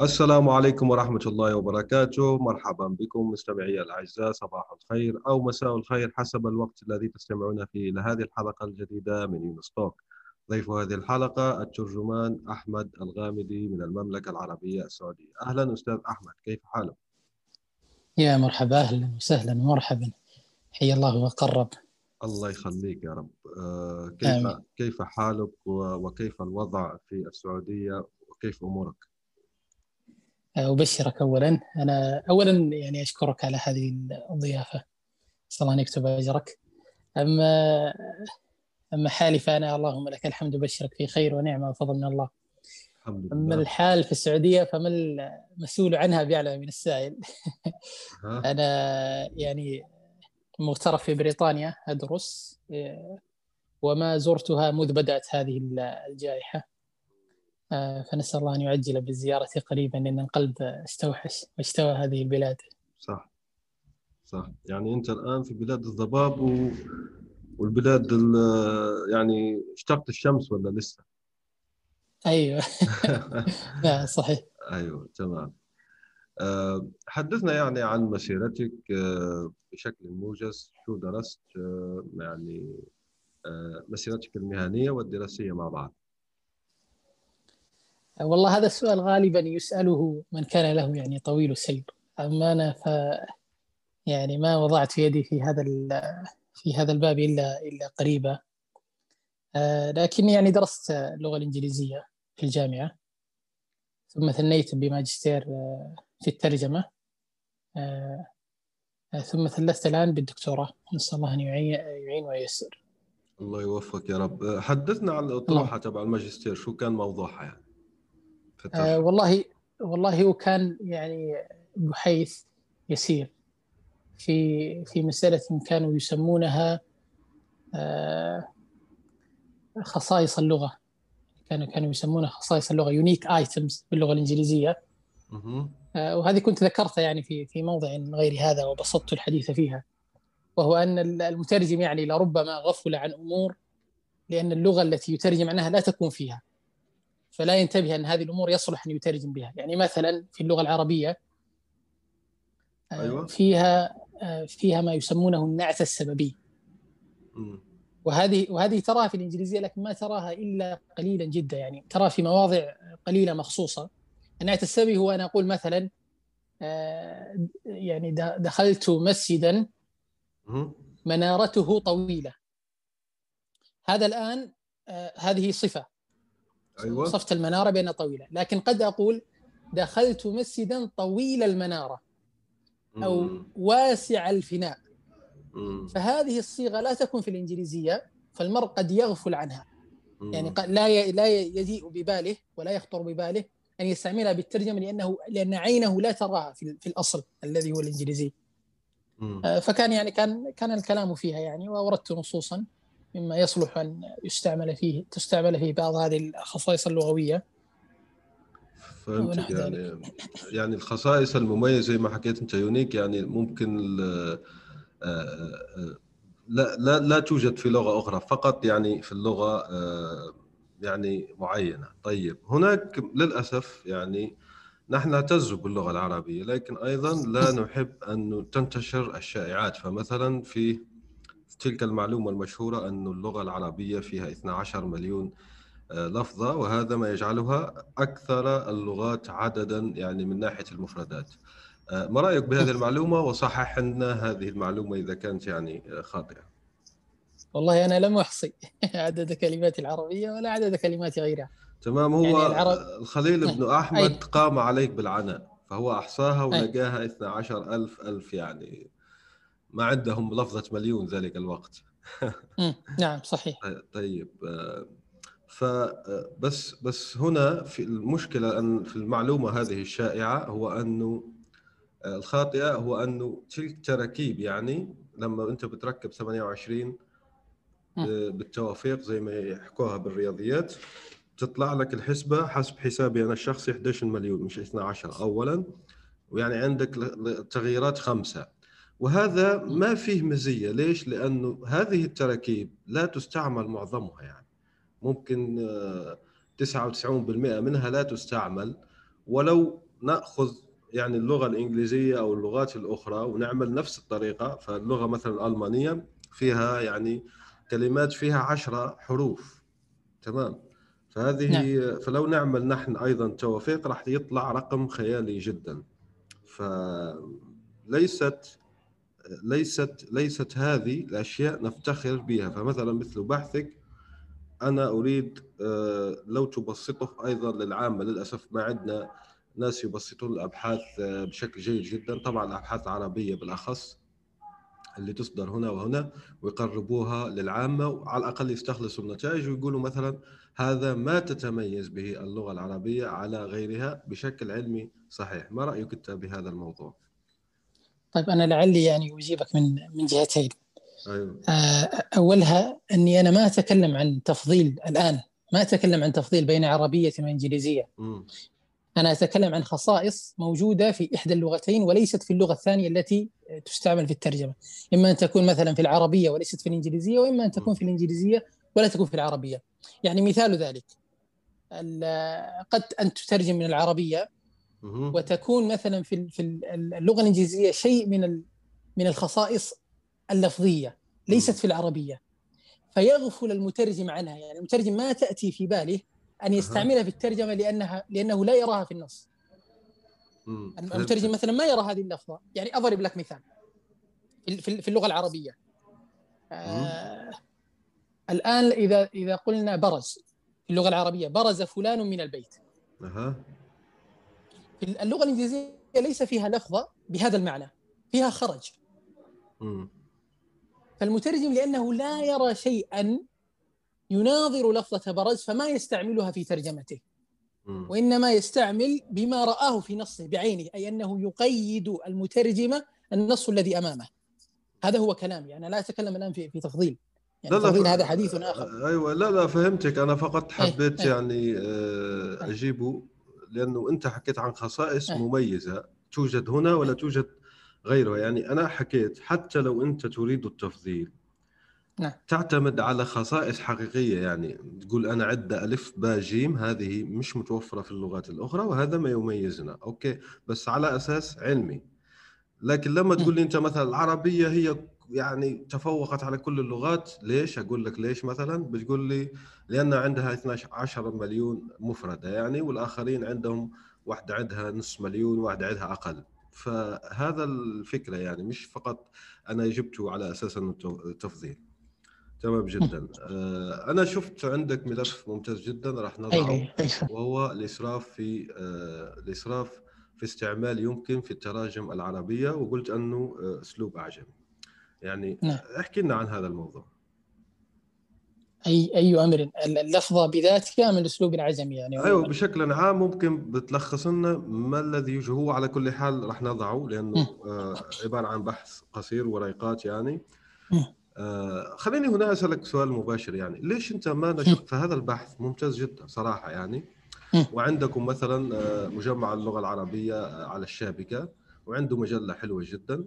السلام عليكم ورحمة الله وبركاته. مرحبا بكم مستمعي الأعزاء صباح الخير أو مساء الخير حسب الوقت الذي تستمعون فيه إلى هذه الحلقة الجديدة من يونستوك. ضيف هذه الحلقة الترجمان أحمد الغامدي من المملكة العربية السعودية. أهلا أستاذ أحمد كيف حالك؟ يا مرحبا أهلا وسهلا ومرحبا. حيا الله وقرب. الله يخليك يا رب. آه، كيف آمين. كيف حالك وكيف الوضع في السعودية؟ وكيف أمورك؟ أبشرك أولا. أنا أولا يعني أشكرك على هذه الضيافة. صلى الله أن يكتب أجرك. أما أما حالي فأنا اللهم لك الحمد أبشرك في خير ونعمة وفضل من الله. أما الحال في السعودية فما المسؤول عنها بيعلم من السائل. أنا يعني مغترف في بريطانيا أدرس وما زرتها منذ بدأت هذه الجائحة. آه، فنسأل الله أن يعجل بالزيارة قريبا لأن القلب استوحش واستوى هذه البلاد. صح. صح. يعني أنت الآن في بلاد الضباب و... والبلاد يعني اشتقت الشمس ولا لسه؟ أيوه. لا صحيح. أيوه تمام. آه، حدثنا يعني عن مسيرتك آه، بشكل موجز. شو درست؟ يعني مسيرتك المهنية والدراسية مع بعض. والله هذا السؤال غالبا يسأله من كان له يعني طويل السير. أما أنا ف يعني ما وضعت يدي في هذا في هذا الباب إلا إلا قريبة آه، لكني يعني درست اللغة الإنجليزية في الجامعة. ثم ثنيت بماجستير آه، في الترجمة. آه، ثم ثلثت الآن بالدكتوراه. نسأل الله أن يعين وييسر. الله يوفقك يا رب. حدثنا عن الأطروحة تبع الماجستير. شو كان موضوعها يعني؟ آه والله والله هو كان يعني بحيث يسير. في في مسألة كانوا يسمونها آه خصائص اللغة. كانوا كانوا يسمونها خصائص اللغة unique items باللغة الإنجليزية. آه وهذه كنت ذكرتها يعني في في موضع غير هذا وبسطت الحديث فيها. وهو أن المترجم يعني لربما غفل عن أمور لأن اللغة التي يترجم عنها لا تكون فيها. فلا ينتبه أن هذه الأمور يصلح أن يترجم بها. يعني مثلا في اللغة العربية آه، أيوة. فيها آه، فيها ما يسمونه النعت السببي. وهذه وهذه تراها في الإنجليزية لكن ما تراها إلا قليلا جدا. يعني تراها في مواضع قليلة مخصوصة. النعت السببي هو أنا أقول مثلا آه، يعني دخلت مسجدا منارته طويلة. هذا الآن هذه صفة. أيوة. وصفت المنارة بأنها طويلة لكن قد أقول دخلت مسجدا طويل المنارة أو مم. واسع الفناء مم. فهذه الصيغة لا تكون في الإنجليزية فالمرء قد يغفل عنها مم. يعني لا لا يجيء بباله ولا يخطر بباله أن يستعملها بالترجمة لأنه لأن عينه لا تراها في, في الأصل الذي هو الإنجليزي آه، فكان يعني كان كان الكلام فيها يعني وأوردت نصوصا مما يصلح أن يستعمل فيه تستعمل فيه بعض هذه الخصائص اللغوية. فهمت يعني يعني الخصائص المميزة زي ما حكيت أنت يونيك يعني ممكن آه، آه، لا لا لا توجد في لغة أخرى فقط يعني في اللغة آه، يعني معينة. طيب هناك للأسف يعني نحن نعتز باللغة العربية لكن أيضا لا نحب أن تنتشر الشائعات. فمثلا في تلك المعلومة المشهورة أن اللغة العربية فيها 12 مليون آه، لفظة وهذا ما يجعلها أكثر اللغات عددا يعني من ناحية المفردات. آه، ما رأيك بهذه المعلومة؟ وصحح لنا هذه المعلومة إذا كانت يعني آه، خاطئة. والله أنا لم أحصي عدد كلمات العربية ولا عدد كلمات غيرها. تمام هو يعني العرب... الخليل بن أحمد قام عليك بالعناء فهو أحصاها ولقاها 12 ألف ألف يعني. ما عندهم لفظة مليون ذلك الوقت. نعم صحيح. طيب آه، فبس آه، بس هنا في المشكلة أن في المعلومة هذه الشائعة هو أنه آه، الخاطئة هو أنه تلك تراكيب يعني لما أنت بتركب 28 بالتوافيق زي ما يحكوها بالرياضيات تطلع لك الحسبة حسب حسابي أنا الشخصي 11 مليون مش 12 أولا ويعني عندك تغييرات خمسة. وهذا ما فيه مزية. ليش؟ لأنه هذه التراكيب لا تستعمل معظمها يعني. ممكن 99% آه، منها لا تستعمل. ولو نأخذ يعني اللغة الإنجليزية أو اللغات الأخرى ونعمل نفس الطريقة فاللغة مثلا الألمانية فيها يعني كلمات فيها عشرة حروف. تمام؟ فهذه نعم. فلو نعمل نحن أيضا توافيق راح يطلع رقم خيالي جدا. فليست ليست ليست هذه الأشياء نفتخر بها. فمثلا مثل بحثك أنا أريد آه، لو تبسطه أيضا للعامة. للأسف ما عندنا ناس يبسطون الأبحاث آه، بشكل جيد جدا. طبعا الأبحاث العربيه بالأخص اللي تصدر هنا وهنا ويقربوها للعامة وعلى الأقل يستخلصوا النتائج ويقولوا مثلا هذا ما تتميز به اللغة العربية على غيرها بشكل علمي صحيح. ما رأيك أنت بهذا الموضوع؟ طيب أنا لعلي يعني أجيبك من من جهتين أيوة. آه، أولها أني أنا ما أتكلم عن تفضيل الآن ما أتكلم عن تفضيل بين عربية وانجليزيه م. أنا أتكلم عن خصائص موجودة في إحدى اللغتين وليست في اللغة الثانية التي تستعمل في الترجمة إما أن تكون مثلا في العربية وليست في الإنجليزية وإما أن تكون في الإنجليزية ولا تكون في العربية يعني مثال ذلك قد أن تترجم من العربية وتكون مثلا في في اللغة الإنجليزية شيء من من الخصائص اللفظية ليست في العربية. فيغفل المترجم عنها. يعني المترجم ما تأتي في باله أن يستعملها في الترجمة لأنها لأنه لا يراها في النص. المترجم مثلا ما يرى هذه اللفظة. يعني أضرب لك مثال. في اللغة العربية. آه الآن إذا إذا قلنا برز. في اللغة العربية برز فلان من البيت. أه. اللغة الإنجليزية ليس فيها لفظه بهذا المعنى فيها خرج مم. فالمترجم لأنه لا يرى شيئا يناظر لفظة برز فما يستعملها في ترجمته مم. وإنما يستعمل بما رآه في نصه بعينه أي أنه يقيد المترجم النص الذي أمامه هذا هو كلامي أنا لا أتكلم الآن في في تفضيل يعني لا تفضيل لا هذا حديث آخر أيوه لا لا فهمتك أنا فقط إيه، حبيت أيه يعني آه،. اجيبه لأنه أنت حكيت عن خصائص أيه مميزة توجد هنا ولا توجد غيرها. يعني أنا حكيت حتى لو أنت تريد التفضيل نعم. تعتمد على خصائص حقيقية. يعني تقول أنا عدة ألف باء جيم هذه مش متوفرة في اللغات الأخرى وهذا ما يميزنا. okay بس على أساس علمي. لكن لما تقول لي أنت مثلا العربية هي يعني تفوقت على كل اللغات. ليش؟ أقول لك ليش مثلا؟ بتقول لي لأن عندها 12 مليون مفردة يعني والآخرين عندهم واحدة عندها نص مليون واحدة عندها أقل. فهذا الفكرة يعني مش فقط أنا جبته على أساس إنه تفضيل تمام جدا. آه، أنا شفت عندك ملف ممتاز جدا راح نضعه. أيوة، أيوة. وهو الإسراف في آه، الإسراف في استعمال يمكن في التراجم العربية وقلت أنه آه، أسلوب أعجمي. يعني نعم. احكي لنا عن هذا الموضوع. أي أي أمر اللفظه بذاتها من الأسلوب العجمي يعني؟ أيوه بشكل عام ممكن بتلخص لنا ما الذي يوجد. هو على كل حال راح نضعه لأنه آه عبارة عن بحث قصير وريقات يعني. آه خليني هنا أسألك سؤال مباشر يعني. ليش أنت ما نشرت فهذا البحث؟ ممتاز جدا صراحة يعني. وعندكم مثلا آه، مجمع اللغة العربية على الشابكة وعنده مجلة حلوة جدا.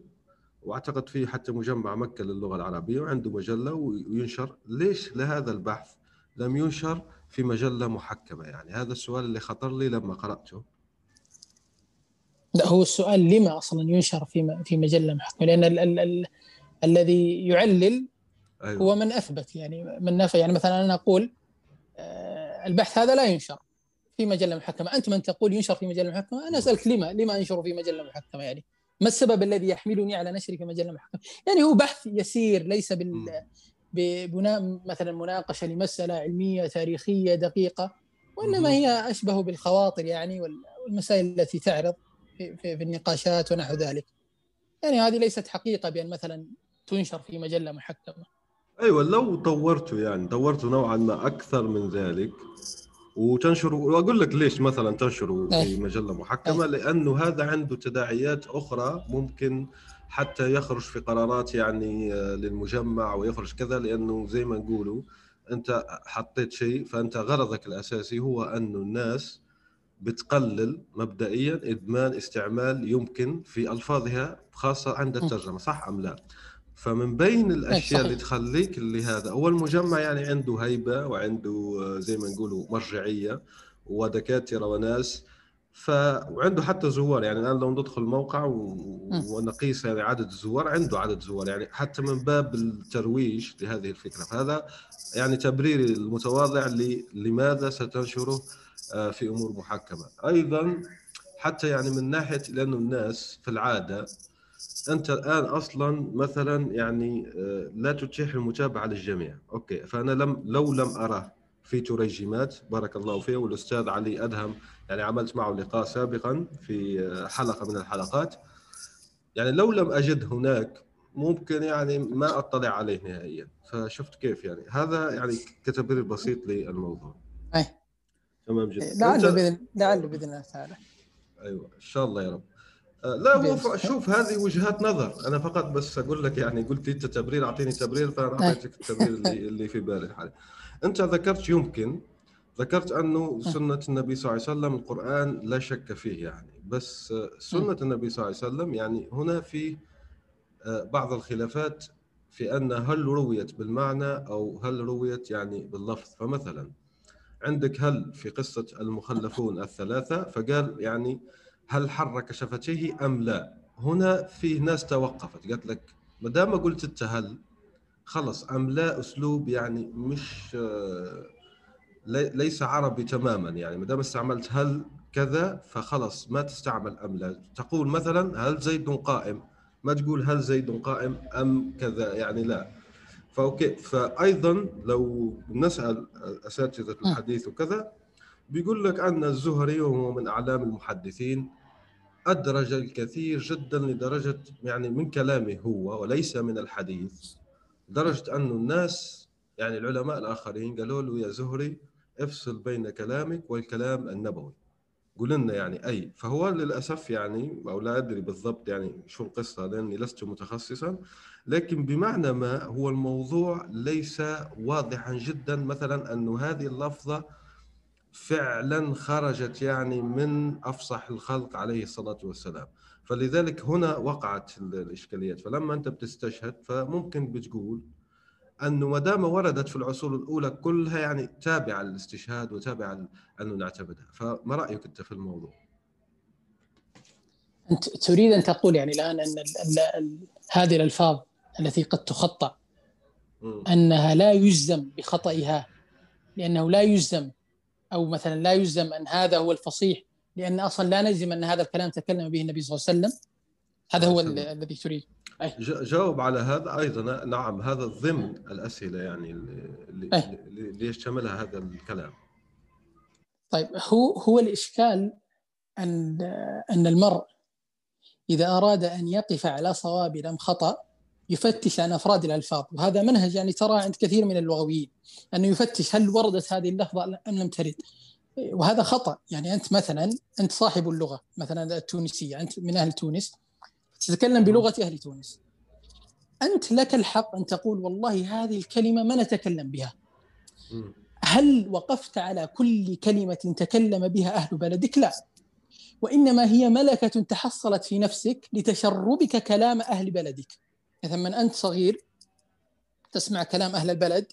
وأعتقد في حتى مجمع مكة للغة العربية وعنده مجلة وينشر. ليش لهذا البحث لم ينشر في مجلة محكمة يعني؟ هذا السؤال اللي خطر لي لما قرأته. لا هو السؤال لما أصلا ينشر في في مجلة محكمة؟ لأن ال ال ال الذي يعلل أيوة. هو من أثبت يعني من نفى. يعني مثلا أنا أقول آه، البحث هذا لا ينشر في مجلة محكمة. أنت من تقول ينشر في مجلة محكمة؟ أنا اسالك لما لما انشر في مجلة محكمة يعني؟ ما السبب الذي يحملني على نشره في مجله محكمه يعني هو بحث يسير ليس بال ببناء مثلا مناقشة لمسألة علمية تاريخية دقيقة وإنما هي أشبه بالخواطر يعني والمسائل التي تعرض في, في, في النقاشات ونحو ذلك. يعني هذه ليست حقيقة بأن مثلا تنشر في مجلة محكمة. أيوه لو طورته يعني طورته نوعا ما أكثر من ذلك وتنشروا وأقول لك ليش مثلا تنشروا في إيه. مجلة محكمة إيه. لأنه هذا عنده تداعيات أخرى ممكن حتى يخرج في قرارات يعني آه، للمجمع ويخرج كذا لأنه زي ما نقولوا أنت حطيت شيء فأنت غرضك الأساسي هو انه الناس بتقلل مبدئيا إدمان استعمال يمكن في ألفاظها خاصة عند الترجمة صح أم لا؟ فمن بين الأشياء اللي تخليك اللي هذا هو المجمع يعني عنده هيبة وعنده آه، زي ما نقولوا مرجعية ودكاترة وناس ف وعنده حتى زوار. يعني الآن لو ندخل الموقع و... ونقيس يعني عدد الزوار عنده عدد زوار. يعني حتى من باب الترويج لهذه الفكرة. فهذا يعني تبريري المتواضع ل... لماذا ستنشره آه، في أمور محكمة. أيضا حتى يعني من ناحية لأنه الناس في العادة أنت الآن أصلا مثلا يعني آه، لا تتيح المتابعة للجميع. أوكي فأنا لم لو لم اراه في ترجمات بارك الله فيه والأستاذ علي أدهم يعني عملت معه لقاء سابقا في آه، حلقة من الحلقات. يعني لو لم أجد هناك ممكن يعني ما أطلع عليه نهائيا. فشفت كيف يعني؟ هذا يعني كتبرير بسيط للموضوع. أي. تمام جدا. لعله بإذن لعله بإذن الله تعالى. أيوه إن شاء الله يا رب. لا هو شوف هذه وجهات نظر. أنا فقط بس أقول لك يعني قلت أنت تبرير أعطيني تبرير فأنا أعطيتك التبرير اللي, اللي في بالي حاليا أنت ذكرت يمكن ذكرت أنه سنة النبي صلى الله عليه وسلم القرآن لا شك فيه يعني. بس سنة النبي صلى الله عليه وسلم يعني هنا في آه، بعض الخلافات في أن هل رويت بالمعنى أو هل رويت يعني باللفظ. فمثلا عندك هل في قصة المخلفون الثلاثة فقال يعني هل حرك شفتيه أم لا؟ هنا في ناس توقفت قالت لك ما دام قلت انت هل خلص. أم لا أسلوب يعني مش آه، ليس عربي تماما يعني. ما دام استعملت هل كذا فخلص. ما تستعمل أم لا. تقول مثلا هل زيد قائم؟ ما تقول هل زيد قائم أم كذا يعني لا. فأوكي. فايضا لو نسأل اساتذه الحديث وكذا بيقول لك أن الزهري وهو من أعلام المحدثين أدرج الكثير جدا لدرجة يعني من كلامه هو وليس من الحديث. لدرجه انه الناس يعني العلماء الآخرين قالوا له يا زهري افصل بين كلامك والكلام النبوي. قول لنا يعني أي فهو للأسف يعني أو لا أدري بالضبط يعني شو القصة لأني لست متخصصا لكن بمعنى ما هو الموضوع ليس واضحا جدا. مثلا انه هذه اللفظة فعلا خرجت يعني من أفصح الخلق عليه الصلاة والسلام. فلذلك هنا وقعت الإشكاليات. فلما أنت بتستشهد فممكن بتقول انه ما دام وردت في العصور الأولى كلها يعني تابعة للاستشهاد وتابعة انه نعتمدها. فما رأيك أنت في الموضوع؟ أنت تريد أن تقول يعني الآن أن ال ال هذه الألفاظ التي قد تخطأ أنها لا يجزم بخطئها لأنه لا يجزم أو مثلا لا يجزم أن هذا هو الفصيح لأن أصلا لا نجزم أن هذا الكلام تكلم به النبي صلى الله عليه وسلم. هذا هو الذي تريد. جاوب على هذا أيضا. نعم هذا ضمن الأسئلة يعني اللي, اللي يشتملها هذا الكلام. طيب هو هو الإشكال أن أن المرء إذا أراد أن يقف على صواب ام خطأ يفتش عن أفراد الألفاظ. وهذا منهج يعني ترى عند كثير من اللغويين أنه يفتش هل وردت هذه اللفظة أم لم ترد. وهذا خطأ. يعني أنت مثلا أنت صاحب اللغة مثلا التونسية أنت من أهل تونس تتكلم بلغة أهل تونس. أنت لك الحق أن تقول والله هذه الكلمة ما نتكلم بها. هل وقفت على كل كلمة تكلم بها أهل بلدك؟ لا. وإنما هي ملكة تحصلت في نفسك لتشربك كلام أهل بلدك. مثلا أنت صغير تسمع كلام أهل البلد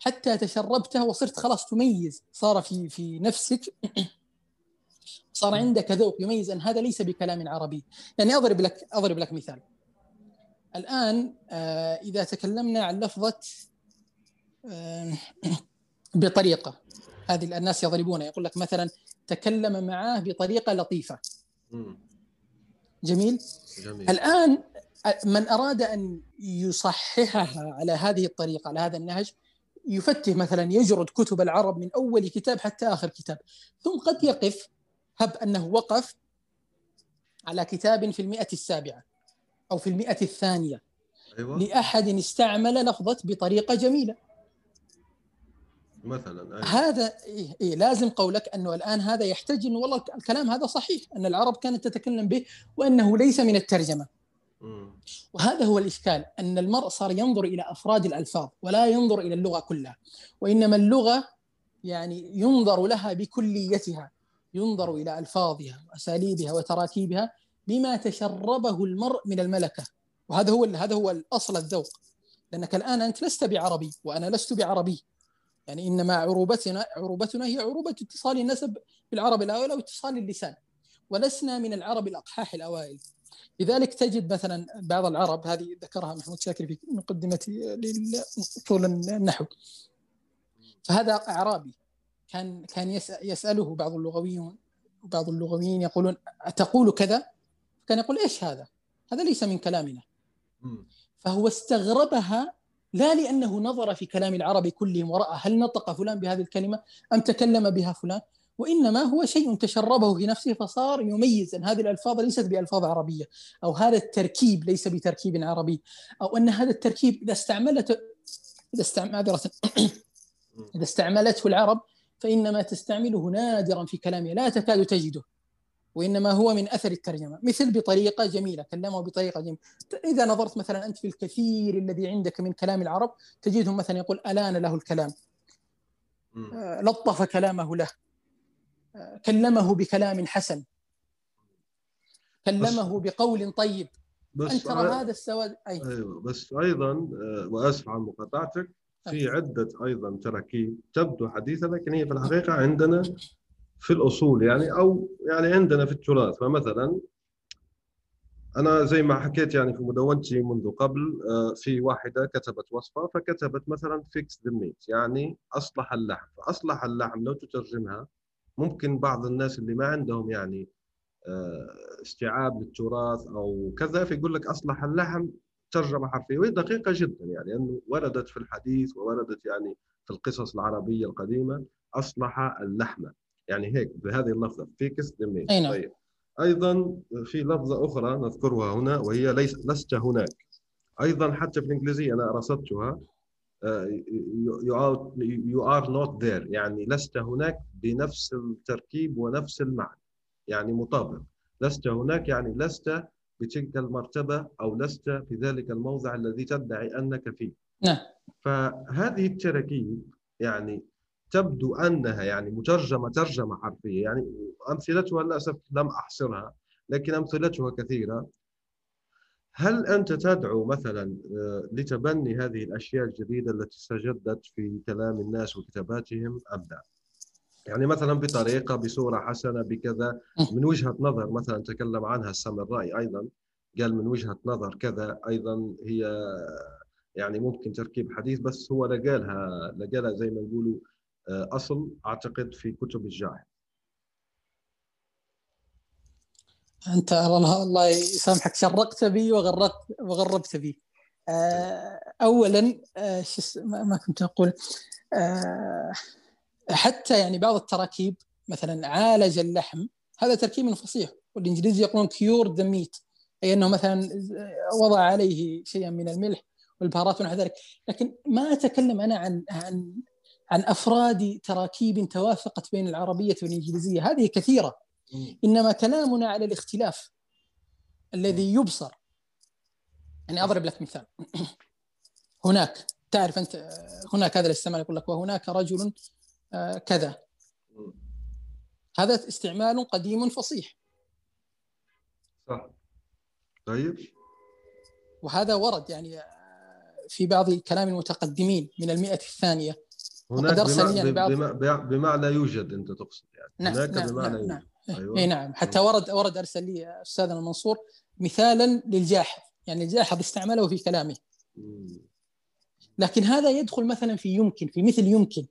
حتى تشربته وصرت خلاص تميز. صار في في نفسك صار عندك ذوق يميز أن هذا ليس بكلام عربي. يعني أضرب لك أضرب لك مثال. الآن آه، إذا تكلمنا عن لفظة آه، بطريقة. هذه الناس يضربونها. يقول لك مثلا تكلم معاه بطريقة لطيفة. جميل, جميل. الآن من أراد أن يصححها على هذه الطريقة على هذا النهج يفتح مثلا يجرد كتب العرب من أول كتاب حتى آخر كتاب ثم قد يقف هب أنه وقف على كتاب في المئة السابعة أو في المئة الثانية أيوة. لأحد استعمل لفظة بطريقة جميلة مثلا أيوة. هذا إيه, إيه لازم قولك أنه الآن هذا يحتاج أنه والله الكلام هذا صحيح أن العرب كانت تتكلم به وأنه ليس من الترجمة وهذا هو الإشكال أن المرء صار ينظر إلى أفراد الألفاظ ولا ينظر إلى اللغة كلها وإنما اللغة يعني ينظر لها بكليتها ينظر إلى ألفاظها واساليبها وتراكيبها بما تشربه المرء من الملكة. وهذا هو هذا هو الأصل الذوق. لأنك الآن أنت لست بعربي وأنا لست بعربي. يعني إنما عروبتنا عروبتنا هي عروبة اتصال النسب بالعرب الأول أو اتصال اللسان. ولسنا من العرب الأقحاح الأوائل. لذلك تجد مثلا بعض العرب هذه ذكرها محمود شاكر في مقدمة طول النحو فهذا أعرابي كان كان يسأله بعض اللغويون وبعض اللغويين يقولون أتقول كذا؟ كان يقول إيش هذا؟ هذا ليس من كلامنا فهو استغربها لا لأنه نظر في كلام العرب كلهم ورأى هل نطق فلان بهذه الكلمة أم تكلم بها فلان وإنما هو شيء تشربه في نفسه فصار يميز أن هذه الألفاظ ليست بألفاظ عربية أو هذا التركيب ليس بتركيب عربي أو أن هذا التركيب إذا استعملت إذا استعمل إذا استعملته العرب فإنما تستعمله نادرا في كلامها لا تكاد تجده وإنما هو من أثر الترجمة. مثل بطريقة جميلة كلمه بطريقة جميلة. إذا نظرت مثلا أنت في الكثير الذي عندك من كلام العرب تجدهم مثلا يقول ألان له الكلام. آه، لطف كلامه له. كلمه بكلام حسن. كلمه بقول طيب. بس أنت ترى هذا السواد أي. أيوة بس أيضا آه، وأسف عن مقاطعتك في عدة أيضا تراكيب تبدو حديثة لكن هي في الحقيقة عندنا في الأصول يعني أو يعني عندنا في التراث. فمثلا أنا زي ما حكيت يعني في مدونتي منذ قبل آه، في واحدة كتبت وصفة فكتبت مثلا fix the meat يعني أصلح اللحم. فأصلح اللحم لو تترجمها ممكن بعض الناس اللي ما عندهم يعني آه، استيعاب للتراث أو كذا فيقول لك أصلح اللحم ترجمة حرفية وهي دقيقة جدا يعني انه وردت في الحديث ووردت يعني في القصص العربية القديمة أصلح اللحم. يعني هيك بهذه اللفظة فيكس دمين نعم. طيب. أيضا في لفظة أخرى نذكرها هنا وهي ليس لست هناك. أيضا حتى في الإنجليزية أنا رصدتها. You are you are not there. يعني لست هناك بنفس التركيب ونفس المعنى. يعني مطابق. لست هناك يعني لست بتلك المرتبة أو لست في ذلك الموضع الذي تدعي أنك فيه. نعم. فهذه التراكيب يعني تبدو أنها يعني مترجمة ترجمة حرفية. يعني أمثلتها للأسف لم أحصرها لكن أمثلتها كثيرة. هل أنت تدعو مثلا آه، لتبني هذه الأشياء الجديدة التي استجدت في كلام الناس وكتاباتهم أم لا؟ يعني مثلا بطريقة بصورة حسنة بكذا من وجهة نظر مثلا تكلم عنها السامرائي أيضا قال من وجهة نظر كذا أيضا هي يعني ممكن تركيب حديث بس هو لقالها لقالها زي ما نقولوا آه، أصل أعتقد في كتب الجاحظ أنت الله الله يسامحك شرقت بي وغربت وغربت بي. آه، اولا آه، شو ما كنت أقول. آه، حتى يعني بعض التراكيب مثلا عالج اللحم هذا تركيب فصيح والإنجليزي يقولون cure the meat أي أنه مثلا وضع عليه شيئا من الملح والبهارات ونحو ذلك. لكن ما أتكلم أنا عن عن عن أفراد تراكيب توافقت بين العربية والإنجليزية. هذه كثيرة. إنما كلامنا على الاختلاف الذي يبصر. يعني أضرب لك مثال. هناك تعرف أنت هناك هذا الاستعمال يقول لك وهناك رجل آه، كذا. هذا استعمال قديم فصيح. صح. طيب. وهذا ورد يعني آه، في بعض كلام المتقدمين من المئة الثانية. هناك بمعنى, بمعنى, بمعنى يوجد أنت تقصد يعني. نعم هناك نعم بمعنى نعم, يوجد. نعم. أيوة. اي نعم. حتى ورد ورد أرسل لي أستاذنا المنصور مثالا للجاحظ. يعني الجاحظ استعمله في كلامه. لكن هذا يدخل مثلا في يمكن في مثل يمكن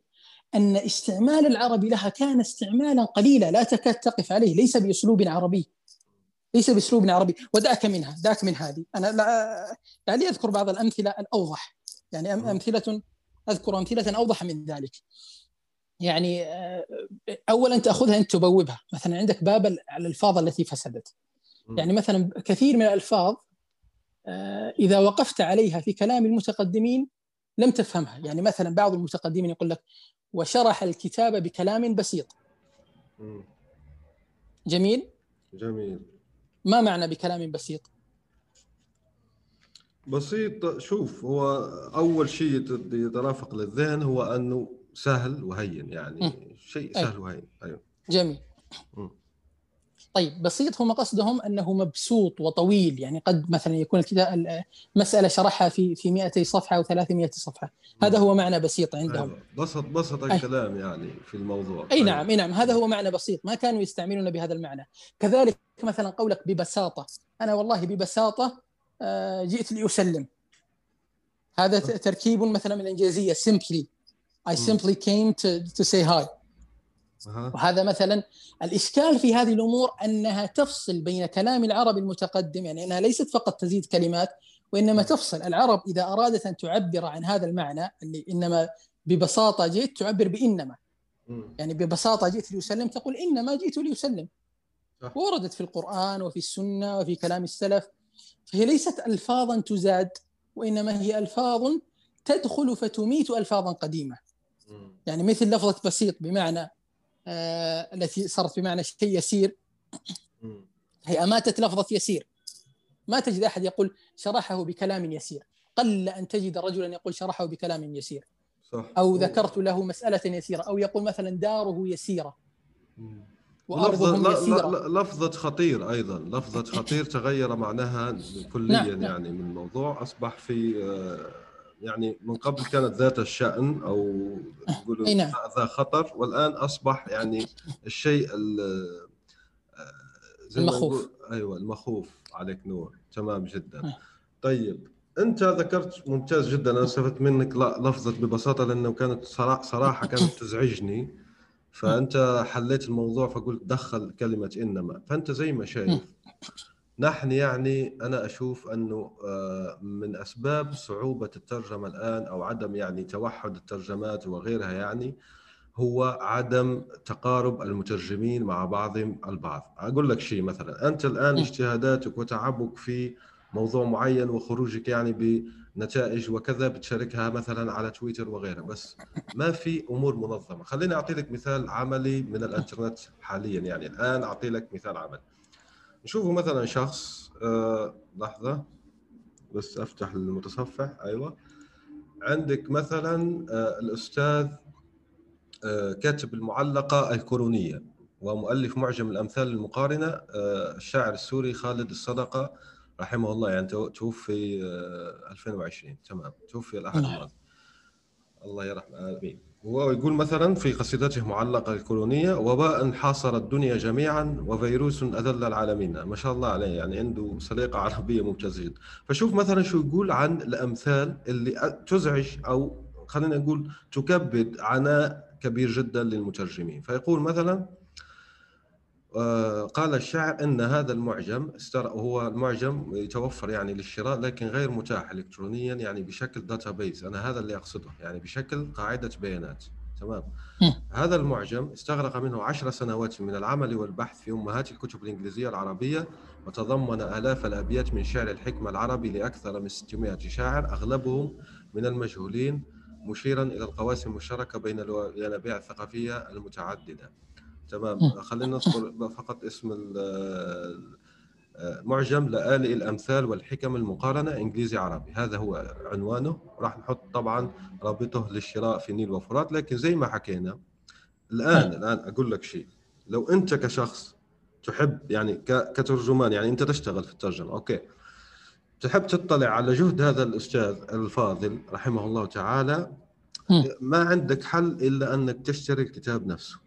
أن استعمال العربي لها كان استعمالا قليلا. لا تكاد تقف عليه. ليس بأسلوب عربي. ليس بأسلوب عربي. ودعك منها دعك من هذه. أنا لا يعني أذكر بعض الأمثلة الأوضح. يعني أمثلة أذكر أمثلة أوضح من ذلك. يعني آه، اولا تأخذها أنت تبوبها. مثلا عندك باب الألفاظ التي فسدت. يعني مثلا كثير من الألفاظ آه، إذا وقفت عليها في كلام المتقدمين لم تفهمها. يعني مثلا بعض المتقدمين يقول لك وشرح الكتاب بكلام بسيط. جميل؟ جميل. ما معنى بكلام بسيط؟ بسيط شوف هو أول شيء يترافق للذهن هو أنه سهل وهين يعني م. شيء سهل أيوه. وهين. أيوه. جميل. م. طيب بسيط هم قصدهم أنه مبسوط وطويل يعني قد مثلا يكون الكتاب مسألة شرحها في في 200 صفحة أو 300 صفحة. هذا هو معنى بسيط عندهم. أيوة. بسط بسط الكلام. يعني في الموضوع. أي أيوة. نعم أي نعم. هذا هو معنى بسيط. ما كانوا يستعملون بهذا المعنى. كذلك مثلا قولك ببساطة. أنا والله ببساطة آه، جئت لأسلم. هذا تركيب مثلا من الإنجليزية simply. I simply came to, to say hi. وهذا مثلا الإشكال في هذه الأمور أنها تفصل بين كلام العرب المتقدم يعني أنها ليست فقط تزيد كلمات وإنما تفصل. العرب إذا أرادت أن تعبر عن هذا المعنى اللي إنما ببساطة جئت تعبر بإنما. يعني ببساطة جئت لأسلم تقول إنما جئت لأسلم. وردت في القرآن وفي السنة وفي كلام السلف. فهي ليست الفاظا تزاد وإنما هي ألفاظ تدخل فتميت الفاظا قديمة. يعني مثل لفظه بسيط بمعنى آه التي صارت بمعنى شيء يسير. هي أماتت لفظة يسير. ما تجد أحد يقول شرحه بكلام يسير. قل أن تجد رجلا يقول شرحه بكلام يسير. صح. أو ذكرت له مسألة يسيرة. أو يقول مثلا داره يسيرة. وأرضهم يسيرة. لفظة خطير أيضا. لفظة خطير تغير معناها كليا نعم. يعني من الموضوع. أصبح في آه يعني من قبل كانت ذات الشأن أو نقول نعم. ذا خطر والآن أصبح يعني الشيء زي المخوف أيوة المخوف عليك نور تمام جدا نعم. طيب أنت ذكرت ممتاز جدا أنا استفدت منك لفظة ببساطة لأنه كانت صراحة كانت تزعجني فأنت حليت الموضوع فقلت دخل كلمة إنما فأنت زي ما شايف نعم. نحن يعني أنا أشوف أنه آه، من أسباب صعوبة الترجمة الآن أو عدم يعني توحد الترجمات وغيرها يعني هو عدم تقارب المترجمين مع بعضهم البعض. أقول لك شيء مثلا أنت الآن اجتهاداتك وتعبك في موضوع معين وخروجك يعني بنتائج وكذا بتشاركها مثلا على تويتر وغيرها بس ما في أمور منظمة. خليني أعطي لك مثال عملي من الإنترنت حاليا يعني. الآن أعطي لك مثال عملي. نشوفوا مثلا شخص آه لحظة بس أفتح المتصفح أيوة. عندك مثلا آه الأستاذ آه كاتب المعلقة الكورونية ومؤلف معجم الأمثال المقارنة آه الشاعر السوري خالد الصدقة رحمه الله. يعني توفي 2020 آه، تمام. توفي الأحد نعم. الماضي. الله يرحمه. آمين. هو يقول مثلا في قصيدته معلقة الكولونية وباء حاصر الدنيا جميعا وفيروس أذل العالمين. ما شاء الله عليه يعني عنده سليقة عربية ممتازة جدا فشوف مثلا شو يقول عن الأمثال اللي تزعج أو خلينا نقول تكبد عناء كبير جدا للمترجمين. فيقول مثلا قال الشاعر إن هذا المعجم وهو المعجم يتوفر يعني للشراء لكن غير متاح الكترونيا يعني بشكل database أنا هذا اللي أقصده يعني بشكل قاعدة بيانات. تمام؟ هذا المعجم استغرق منه عشر سنوات من العمل والبحث في أمهات الكتب الإنجليزية العربية وتضمن آلاف الأبيات من شعر الحكمة العربي لأكثر من 600 شاعر أغلبهم من المجهولين مشيرا إلى القواسم المشتركة بين الينابيع الثقافية المتعددة. تمام. خلينا نذكر فقط اسم معجم لآلئ الأمثال والحكم المقارنة إنجليزي عربي. هذا هو عنوانه. راح نحط طبعا رابطه للشراء في نيل وفرات. لكن زي ما حكينا الآن الآن أقول لك شيء. لو أنت كشخص تحب يعني كترجمان يعني أنت تشتغل في الترجمة أوكي. تحب تطلع على جهد هذا الأستاذ الفاضل رحمه الله تعالى ما عندك حل إلا أنك تشتري الكتاب نفسه.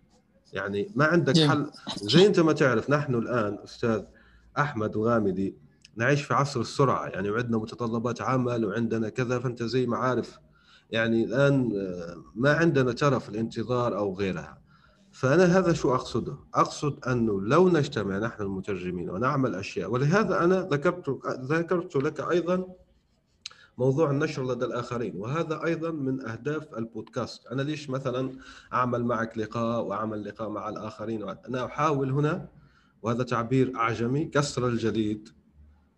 يعني ما عندك حل. زي انت ما تعرف نحن الآن أستاذ أحمد وغامدي نعيش في عصر السرعة يعني وعندنا متطلبات عمل وعندنا كذا فأنت زي ما عارف يعني الآن آه، ما عندنا ترف الانتظار أو غيرها. فأنا هذا شو أقصده؟ أقصد أنه لو نجتمع نحن المترجمين ونعمل أشياء ولهذا أنا ذكرت ذكرت لك أيضا موضوع النشر لدى الآخرين وهذا أيضا من أهداف البودكاست أنا ليش مثلا أعمل معك لقاء وأعمل لقاء مع الآخرين أنا أحاول هنا وهذا تعبير أعجمي كسر الجليد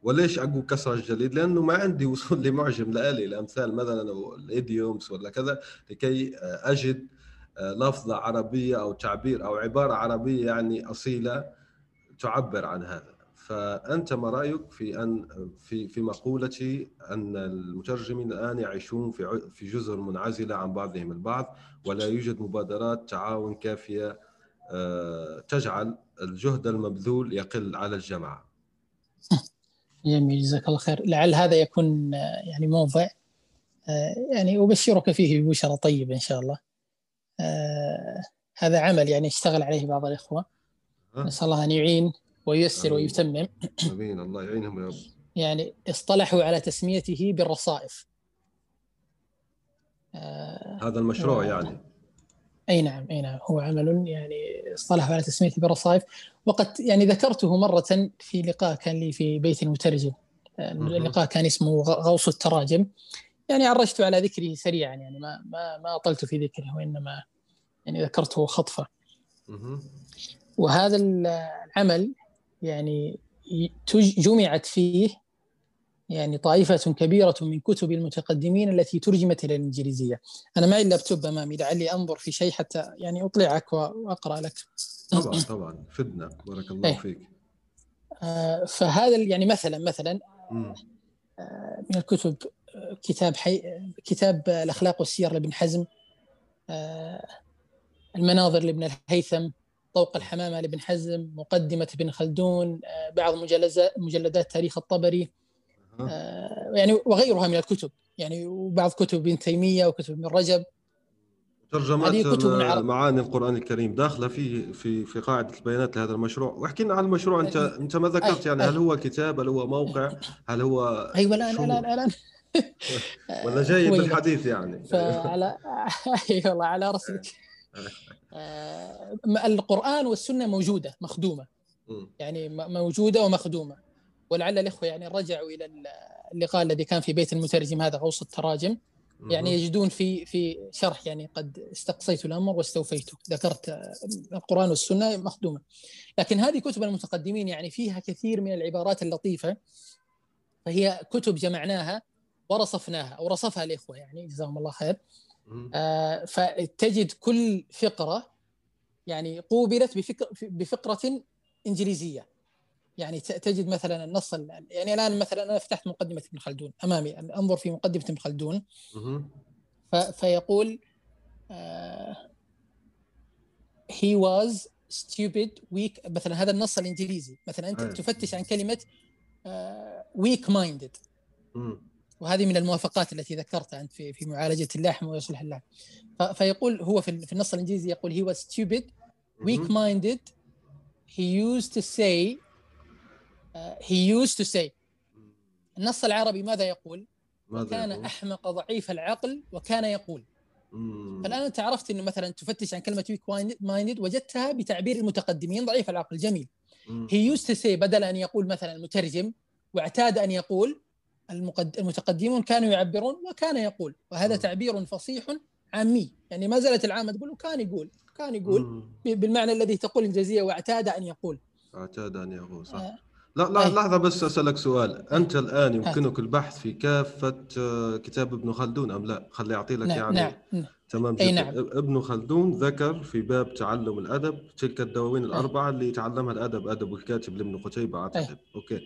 وليش أقول كسر الجليد؟ لأنه ما عندي وصول لمعجم لآلي الامثال مثلا أو ال idioms ولا كذا لكي أجد لفظة عربية أو تعبير أو عبارة عربية يعني أصيلة تعبر عن هذا. فأنت ما رأيك في أن في في مقولتي أن المترجمين الآن يعيشون في في جزر منعزلة عن بعضهم البعض ولا يوجد مبادرات تعاون كافية تجعل الجهد المبذول يقل على الجماعة؟ جميل جزاك الله خير. لعل هذا يكون يعني موضع يعني أبشرك فيه ببشرى طيبة إن شاء الله. هذا عمل يعني اشتغل عليه بعض الإخوة. نسأل الله أن يعين وييسر ويتمم. آمين. الله يعينهم يا رب. يعني اصطلحوا على تسميته بالرصائف. هذا المشروع و... يعني. أي نعم أي نعم. هو عمل يعني اصطلحوا على تسميته بالرصائف. وقد يعني ذكرته مرة في لقاء كان لي في بيت المترجم. اللقاء كان اسمه غوص التراجم. يعني عرجت على ذكره سريعا. يعني ما ما ما أطلت في ذكره وإنما يعني ذكرته خطفة. وهذا العمل يعني جمعت فيه يعني طائفة كبيرة من كتب المتقدمين التي ترجمت إلى الإنجليزية. أنا معي اللابتوب أمامي لعلي أنظر في شيء حتى يعني أطلعك وأقرأ لك. طبعا طبعا. فدنا. بارك الله إيه. فيك. آه فهذا يعني مثلا مثلا آه من الكتب كتاب حي كتاب الأخلاق والسير لابن حزم آه المناظر لابن الهيثم طوق الحمامة لابن حزم مقدمة ابن خلدون آه بعض مجلدات تاريخ الطبري آه يعني وغيرها من الكتب. يعني وبعض كتب ابن تيمية وكتب ابن رجب. ترجمات معاني القرآن الكريم داخلة في في في قاعدة البيانات لهذا المشروع. واحكي لنا عن المشروع. أنت أنت ما ذكرت يعني هل هو كتاب هل هو موقع هل هو أيوة الآن الآن الآن ولا جاي بالحديث يعني. فعلى أي والله على رسلك آه القرآن والسنة موجودة مخدومة. يعني موجودة ومخدومة. ولعل الإخوة يعني رجعوا إلى اللقاء الذي كان في بيت المترجم هذا غوص التراجم. يعني يجدون في في شرح يعني قد استقصيت الأمر واستوفيته ذكرت القرآن والسنة مخدومة. لكن هذه كتب المتقدمين يعني فيها كثير من العبارات اللطيفة. فهي كتب جمعناها ورصفناها أو رصفها الإخوة يعني جزاهم الله خير. آه فتجد كل فقرة يعني قوبلت بفكر بفقرة إنجليزية. يعني تجد مثلا النص يعني الآن مثلا أنا فتحت مقدمة ابن خلدون أمامي أنظر في مقدمة ابن خلدون. فيقول uh, he was stupid weak. مثلا هذا النص الإنجليزي. مثلا أنت تفتش عن كلمة uh, weak minded وهذه من الموافقات التي ذكرتها أنت في في معالجة اللحم ويصلح اللحم. فيقول هو في النص الإنجليزي يقول he was stupid weak minded he used to say he used to say. النص العربي ماذا يقول؟ ماذا كان يقول؟ أحمق ضعيف العقل وكان يقول. مم. فالآن أنت عرفت أنه مثلا تفتش عن كلمة weak minded وجدتها بتعبير المتقدمين ضعيف العقل. جميل. used to say بدل أن يقول مثلا المترجم واعتاد أن يقول المتقدمون كانوا يعبرون وكان يقول. وهذا مم. تعبير فصيح عامي. يعني ما زالت العامة تقول وكان يقول كان يقول بالمعنى الذي تقول الإنجليزية واعتاد أن يقول. اعتاد أن يقول صح. آه. لا لا لحظة بس أسألك سؤال. أنت الآن يمكنك البحث في كافة آه، كتاب ابن خلدون أم لا؟ خلي أعطي لك نعم يعني. نعم تمام جدا نعم. ابن خلدون ذكر في باب تعلم الأدب تلك الدواوين الأربعة اللي يتعلمها الأدب أدب الكاتب لابن قتيبة أعتقد. أوكي.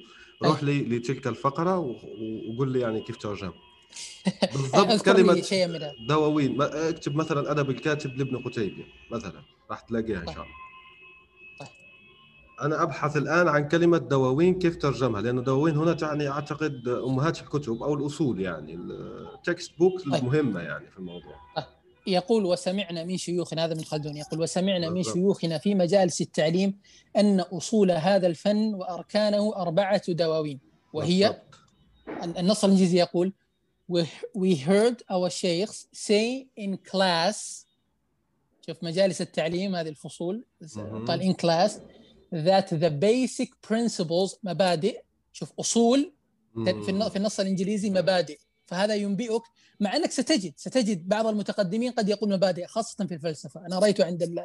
روح لي لتلك الفقرة وقول لي يعني كيف ترجم بالضبط كلمة دواوين اكتب مثلا أدب الكاتب لابن قتيبة مثلا. راح تلاقيها إن شاء الله. أنا أبحث الآن عن كلمة دواوين كيف ترجمها لأنه دواوين هنا تعني أعتقد أمهات الكتب أو الأصول يعني ال textbook طيب. المهمة يعني في الموضوع. يقول وسمعنا من شيوخنا هذا ابن خلدون يقول وسمعنا من شيوخنا في مجالس التعليم أن أصول هذا الفن وأركانه أربعة دواوين وهي النص الإنجليزي يقول we heard our sheikhs say in class شوف مجالس التعليم هذه الفصول قال in class that the basic principles مبادئ شوف أصول في النص الإنجليزي مبادئ فهذا ينبئك مع أنك ستجد ستجد بعض المتقدمين قد يقول مبادئ خاصة في الفلسفة. أنا رايته عند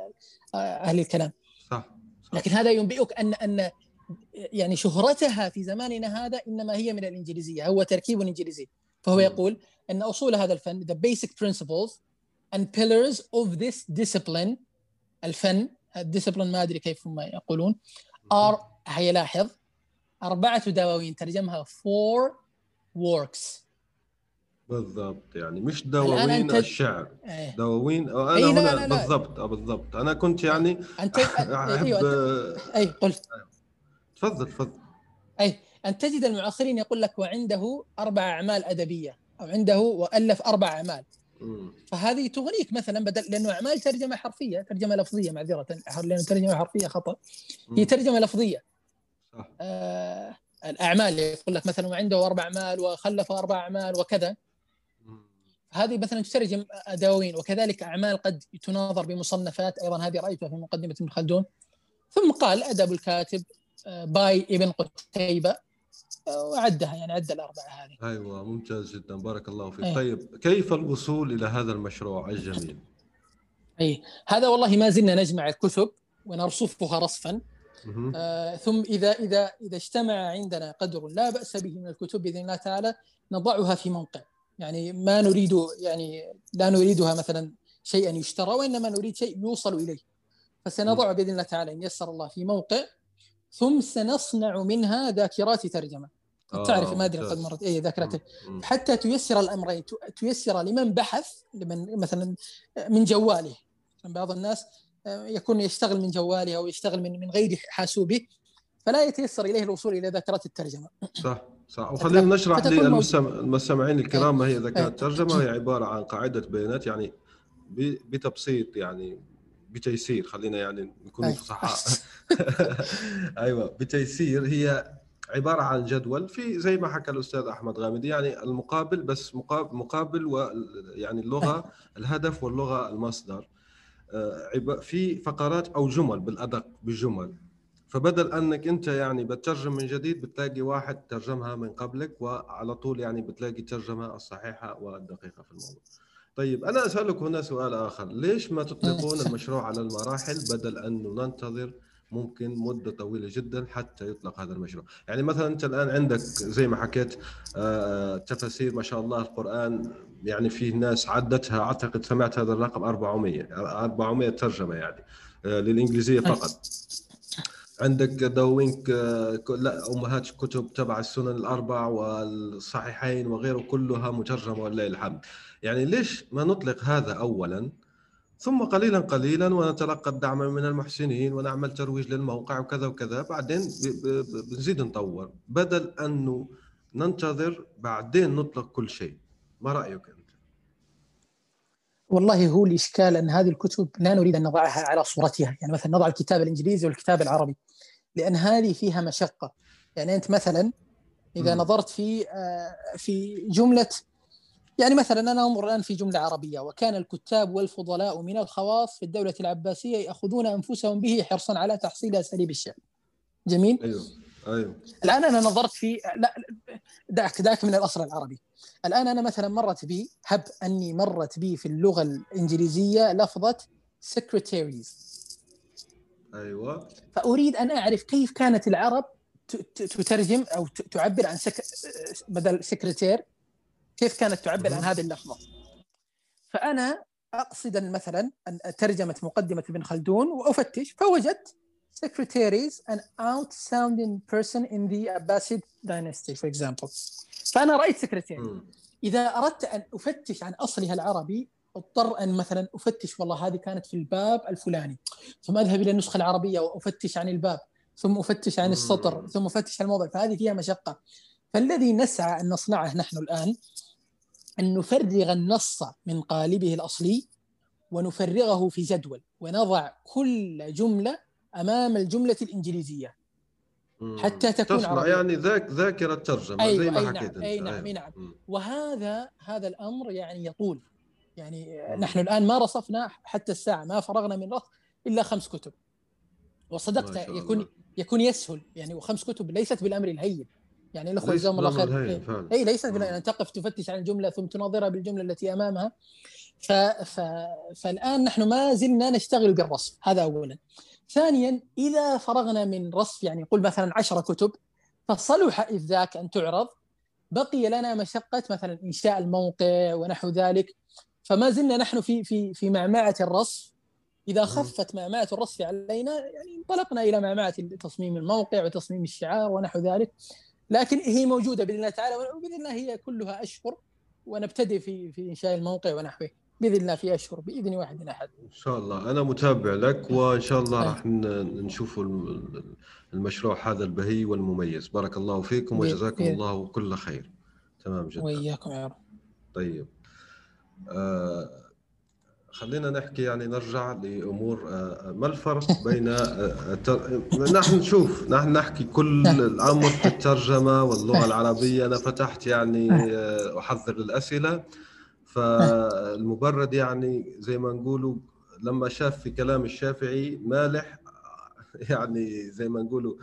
أهل الكلام. صح, صح. لكن هذا ينبئك ان أن يعني شهرتها في زماننا هذا إنما هي من الإنجليزية هو تركيب إنجليزي. فهو يقول أن أصول هذا الفن the basic principles and pillars of this discipline الفن ال discipline ما أدري كيف هم يقولون are هي لاحظ أربعة دواوين ترجمها four works. بالضبط يعني مش دواوين أنت... الشعر. إيه. دواوين أنا أي هنا لا لا. لا. بالضبط بالضبط. أنا كنت يعني أنت أحب أيوة. اي قل. تفضل تفضل. اي أن تجد المعاصرين يقول لك وعنده أربع أعمال أدبية أو عنده وألف أربع أعمال. فهذه تغنيك مثلا بدل لأنه أعمال ترجمة حرفية ترجمة لفظية معذرة لأنه ترجمة حرفية خطأ. هي ترجمة لفظية. صح. آه الأعمال يقول لك مثلا وعنده أربع أعمال وخلف أربع أعمال وكذا. هذه مثلا تترجم دواوين وكذلك أعمال قد تناظر بمصنفات أيضا هذه رأيتها في مقدمة ابن خلدون ثم قال أدب الكاتب آه، باي ابن قتيبة وعدها يعني عد الأربعة هذه. أيوه ممتاز جدا بارك الله فيك. أيه. طيب كيف الوصول إلى هذا المشروع الجميل؟ اي هذا والله ما زلنا نجمع الكتب ونرصفها رصفا آه ثم إذا إذا إذا اجتمع عندنا قدر لا بأس به من الكتب بإذن الله تعالى نضعها في موقع يعني ما نريد يعني لا نريدها مثلا شيئا يشترى وإنما نريد شيء يوصل إليه. فسنضع بإذن الله تعالى إن يسر الله في موقع ثم سنصنع منها ذاكرات ترجمة. آه تعرف ما أدري قد مرت اي ذاكرات حتى تيسر الأمرين تيسر لمن بحث لمن مثلا من جواله. بعض الناس آه، يكون يشتغل من جواله أو يشتغل من من غير حاسوبه فلا يتيسر إليه الوصول إلى ذاكرات الترجمة. صح. صح. وخلينا نشرح للمستمعين الكرام ما هي ذاكره الترجمه هي عبارة عن قاعدة بيانات يعني بتبسيط يعني بتيسير خلينا يعني نكون فصحاء أيوه بتيسير. هي عبارة عن جدول في زي ما حكى الأستاذ أحمد غامدي يعني المقابل بس مقابل, مقابل و يعني اللغة الهدف واللغة المصدر. آه، في فقرات أو جمل بالأدق بالجمل. فبدل أنك أنت يعني بتترجم من جديد بتلاقي واحد ترجمها من قبلك وعلى طول يعني بتلاقي الترجمه الصحيحة والدقيقة في الموضوع. طيب أنا أسألك هنا سؤال آخر، ليش ما تطلقون المشروع على المراحل بدل أن ننتظر ممكن مدة طويلة جدا حتى يطلق هذا المشروع، يعني مثلا أنت الآن عندك زي ما حكيت آه، تفاسير ما شاء الله القرآن يعني في ناس عدتها أعتقد سمعت هذا الرقم 400 400 ترجمة يعني آه، للإنجليزية فقط. عندك دواوين لا أمهات كتب تبع السنن الأربع والصحيحين وغيره كلها مترجمة ولله الحمد. يعني ليش ما نطلق هذا اولا؟ ثم قليلا قليلا ونتلقى الدعم من المحسنين ونعمل ترويج للموقع وكذا وكذا. بعدين بنزيد نطور. بدل انه ننتظر بعدين نطلق كل شيء. ما رأيك أنت؟ والله هو الإشكال أن هذه الكتب لا نريد أن نضعها على صورتها. يعني مثلا نضع الكتاب الإنجليزي والكتاب العربي. لأن هذه فيها مشقة يعني أنت مثلا إذا م. نظرت في آه، في جملة يعني مثلا أنا انظر الآن في جملة عربية وكان الكتاب والفضلاء من الخواص في الدولة العباسية يأخذون أنفسهم به حرصا على تحصيل أساليب الشعر. جميل؟ أيوه أيوه الآن أنا نظرت في لا دعك دعك من الأصل العربي. الآن أنا مثلا مرت بي هب أني مرت بي في اللغة الإنجليزية لفظة secretaries أيوه. فأريد أن أعرف كيف كانت العرب تترجم أو تعبر عن سك... بدل سكرتير؟ كيف كانت تعبر عن هذه اللفظة؟ فأنا أقصد مثلا أن ترجمة مقدمة ابن خلدون وأفتش. فوجدت secretaries an outsounding person in the Abbasid dynasty for example. فأنا رأيت سكرتير إذا أردت أن أفتش عن أصلها العربي اضطر أن مثلا أفتش والله هذه كانت في الباب الفلاني ثم أذهب إلى النسخة العربية وأفتش عن الباب ثم أفتش عن السطر ثم أفتش عن الموضع فهذه فيها مشقة. فالذي نسعى أن نصنعه نحن الآن أن نفرغ النص من قالبه الأصلي ونفرغه في جدول ونضع كل جملة أمام الجملة الإنجليزية. حتى تكون عربية. يعني ذاك ذاكرة ترجمه أيوة زي ما أي حكيت نعم. أي نعم أي نعم. وهذا هذا الأمر يعني يطول. يعني نحن الآن ما رصفنا حتى الساعة ما فرغنا من رصف إلا خمس كتب. وصدقت يكون يكون يسهل يعني وخمس كتب ليست بالأمر الهين. يعني الأخوة جزاهم الله خير. اي ليست بالأمر ان تقف تفتش عن الجملة ثم تناظرها بالجملة التي أمامها. ف... ف... فالآن نحن ما زلنا نشتغل بالرصف. هذا اولا. ثانيا إذا فرغنا من رصف يعني قل مثلا عشرة كتب فصلح إذ ذاك أن تعرض. بقي لنا مشقة مثلا إنشاء الموقع ونحو ذلك. فما زلنا نحن في في في معمعة الرصف إذا خفت معمعة الرصف علينا يعني انطلقنا إلى معمعة تصميم الموقع وتصميم الشعار ونحو ذلك لكن هي موجودة بإذن الله تعالى وبإذن الله هي كلها أشهر ونبتدئ في في إنشاء الموقع ونحوه بإذن الله في أشهر بإذن واحد أحد. إن شاء الله أنا متابع لك وإن شاء الله راح نشوف المشروع هذا البهي والمميز بارك الله فيكم وجزاكم الله كل خير. تمام جدا. وإياكم يا رب. طيب. آه خلينا نحكي يعني نرجع لأمور آه، ما الفرق بين آه، نحن نشوف نحن نحكي كل الأمر في الترجمة واللغة العربية. أنا فتحت يعني آه، أحضر الأسئلة. فالمبرد يعني زي ما نقولوا لما شاف في كلام الشافعي مالح يعني زي ما نقولوا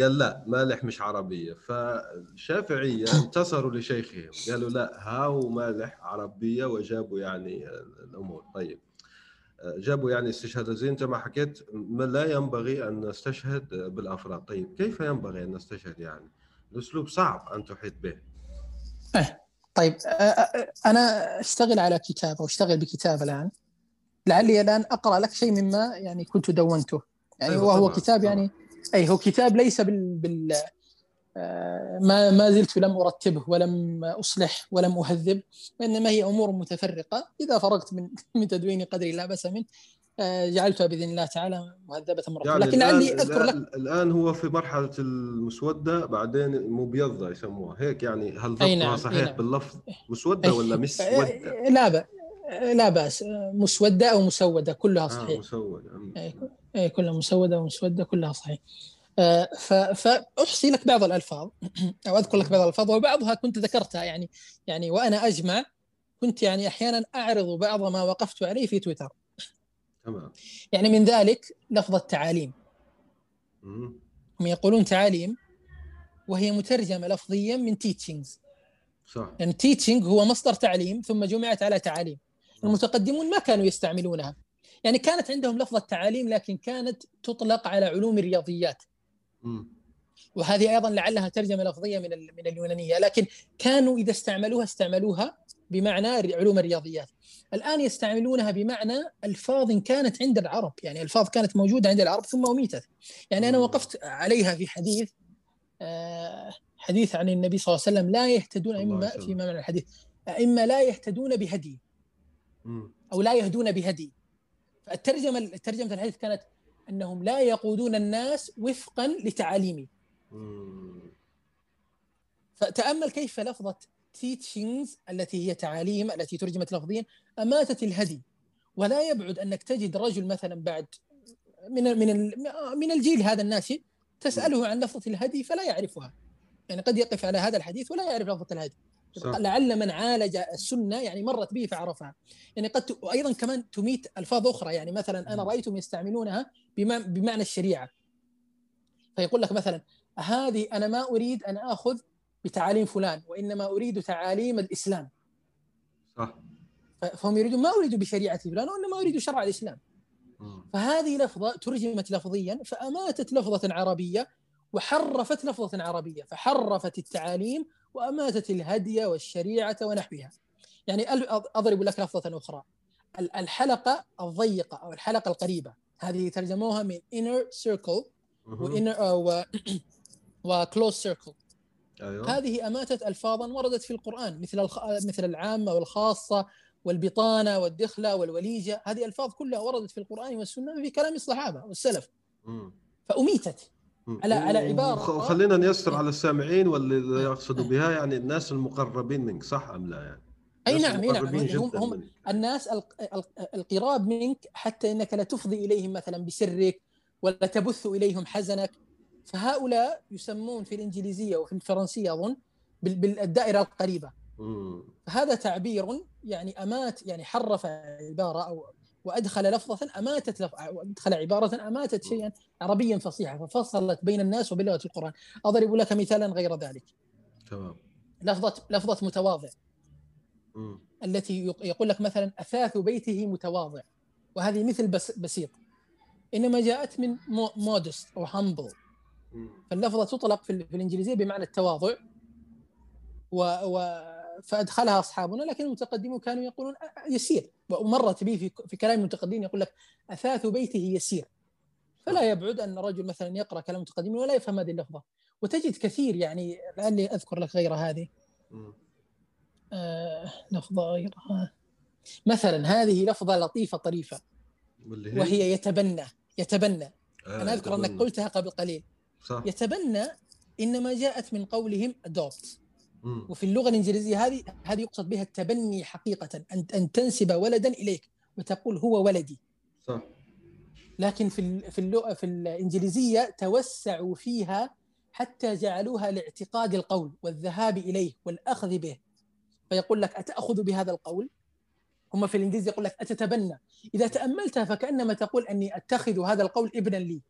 قال لا مالح مش عربية. فالشافعية انتصروا لشيخهم. قالوا لا هاو مالح عربية وجابوا يعني الأمور. طيب. جابوا يعني استشهاد. زي انت ما حكيت ما لا ينبغي أن نستشهد بالأفراد. طيب كيف ينبغي أن نستشهد يعني؟ الأسلوب صعب أن تحيط به. أه طيب أنا أشتغل على كتاب أو أشتغل بكتاب الآن. لعلي الآن أقرأ لك شيء مما يعني كنت دونته. يعني أيوة وهو كتاب يعني أي هو كتاب ليس بال, بال آه، ما ما زلت لم أرتبه ولم أصلح ولم أهذب وإنما هي أمور متفرقة. إذا فرغت من من تدوين قدري لا بأس منه آه، جعلتها بإذن الله تعالى مهذبة مرتبه يعني لكن لعلي أذكر لك الان هو في مرحلة المسودة بعدين مبيضة يسموها. هيك يعني هل ضبطها نعم صحيح نعم. باللفظ؟ مسودة ولا مسودة؟ لا بأس لا بأس. مسودة أو مسودة كلها آه، صحيح. آه مسوده كلها مسودة ومسودة كلها صحيح. آه، فأحصي لك بعض الألفاظ أو أذكر لك بعض الألفاظ وبعضها كنت ذكرتها يعني يعني وأنا أجمع كنت يعني أحيانا أعرض بعض ما وقفت عليه في تويتر. تمام. يعني من ذلك لفظ التعاليم. هم يقولون تعاليم وهي مترجمة لفظيا من teachings صح. لأن يعني teaching هو مصدر تعليم ثم جمعت على تعاليم. المتقدمون ما كانوا يستعملونها. يعني كانت عندهم لفظة تعاليم لكن كانت تطلق على علوم الرياضيات. وهذه أيضا لعلها ترجمة لفظية من من اليونانية. لكن كانوا إذا استعملوها استعملوها بمعنى علوم الرياضيات. الآن يستعملونها بمعنى ألفاظ كانت عند العرب. يعني ألفاظ كانت موجودة عند العرب ثم اميتت يعني أنا وقفت عليها في حديث آه، حديث عن النبي صلى الله عليه وسلم لا يهتدون اما في معنى الحديث إما لا يهتدون بهدي. أو لا يهدون بهدي. فالترجمه ترجمة الحديث كانت أنهم لا يقودون الناس وفقا لتعاليمي. فتأمل كيف لفظة تيتشنجز التي هي تعاليم التي ترجمت لفظيا أماتت الهدي. ولا يبعد أنك تجد رجل مثلا بعد من من من الجيل هذا الناشئ تسأله عن لفظة الهدي فلا يعرفها. يعني قد يقف على هذا الحديث ولا يعرف لفظة الهدي. صح. لعل من عالج السنة يعني مرت به فعرفها. يعني قد ت... أيضا كمان تميت ألفاظ أخرى. يعني مثلا أنا رأيتهم يستعملونها بمعنى, بمعنى الشريعة. فيقول لك مثلا هذه أنا ما أريد أن آخذ بتعاليم فلان وإنما أريد تعاليم الإسلام. صح. فهم يريدون ما أريد بشريعة فلان وإنما أريد شرع الإسلام. فهذه لفظة ترجمت لفظيا فأماتت لفظة عربية وحرفت لفظة عربية. فحرفت التعاليم وأماتت الهدي والشريعة ونحوها. يعني أضرب لك لفظة أخرى. الحلقة الضيقة أو الحلقة القريبة. هذه ترجموها من inner circle وinner و وclose circle. أيوه. هذه أماتت ألفاظا وردت في القرآن مثل الخ... مثل العامة والخاصة والبطانة والدخلة والوليجة. هذه ألفاظ كلها وردت في القرآن والسنة في كلام الصحابة والسلف. فأميتت. على على عبارة خلينا نيسر على السامعين واللي يقصدوا بها يعني الناس المقربين منك صح أم لا يعني؟ أي نعم أي نعم. هم, هم الناس القراب منك حتى إنك لا تفضي إليهم مثلا بسرك ولا تبث إليهم حزنك. فهؤلاء يسمون في الإنجليزية وفي الفرنسية أظن بالدائرة القريبة. هذا تعبير يعني أمات يعني حرف عبارة أو وأدخل لفظة أماتت لف... أدخل عبارة أماتت شيئا عربيا فصيحا ففصلت بين الناس وبين لغه القرآن. أضرب لك مثالا غير ذلك. تمام. لفظة لفظة متواضع. م. التي يقول لك مثلا أثاث بيته متواضع. وهذه مثل بس بسيط. إنما جاءت من مودست أو همبل فاللفظة تطلق في الإنجليزية بمعنى التواضع. و, و فأدخلها أصحابنا لكن المتقدمون كانوا يقولون يسير. ومرت به في, في كلام المتقدمين يقول لك أثاث بيته يسير. فلا يبعد أن رجل مثلا يقرأ كلام المتقدمين ولا يفهم هذه اللفظة. وتجد كثير يعني لعلي أذكر لك غير هذه. آه لفظة غيرها مثلا هذه لفظة لطيفة طريفة. وهي يتبنى يتبنى. آه أنا أذكر أنك قلتها قبل قليل. صح. يتبنى إنما جاءت من قولهم adopt. وفي اللغة الإنجليزية هذه هذه يقصد بها التبني حقيقة أن أن تنسب ولدا إليك وتقول هو ولدي. صح. لكن في في اللغة في الإنجليزية توسعوا فيها حتى جعلوها لاعتقاد القول والذهاب إليه والأخذ به. فيقول لك أتأخذ بهذا القول؟ هم في الإنجليزي يقول لك أتتبنى. إذا تأملتها فكأنما تقول أني أتخذ هذا القول ابنا لي.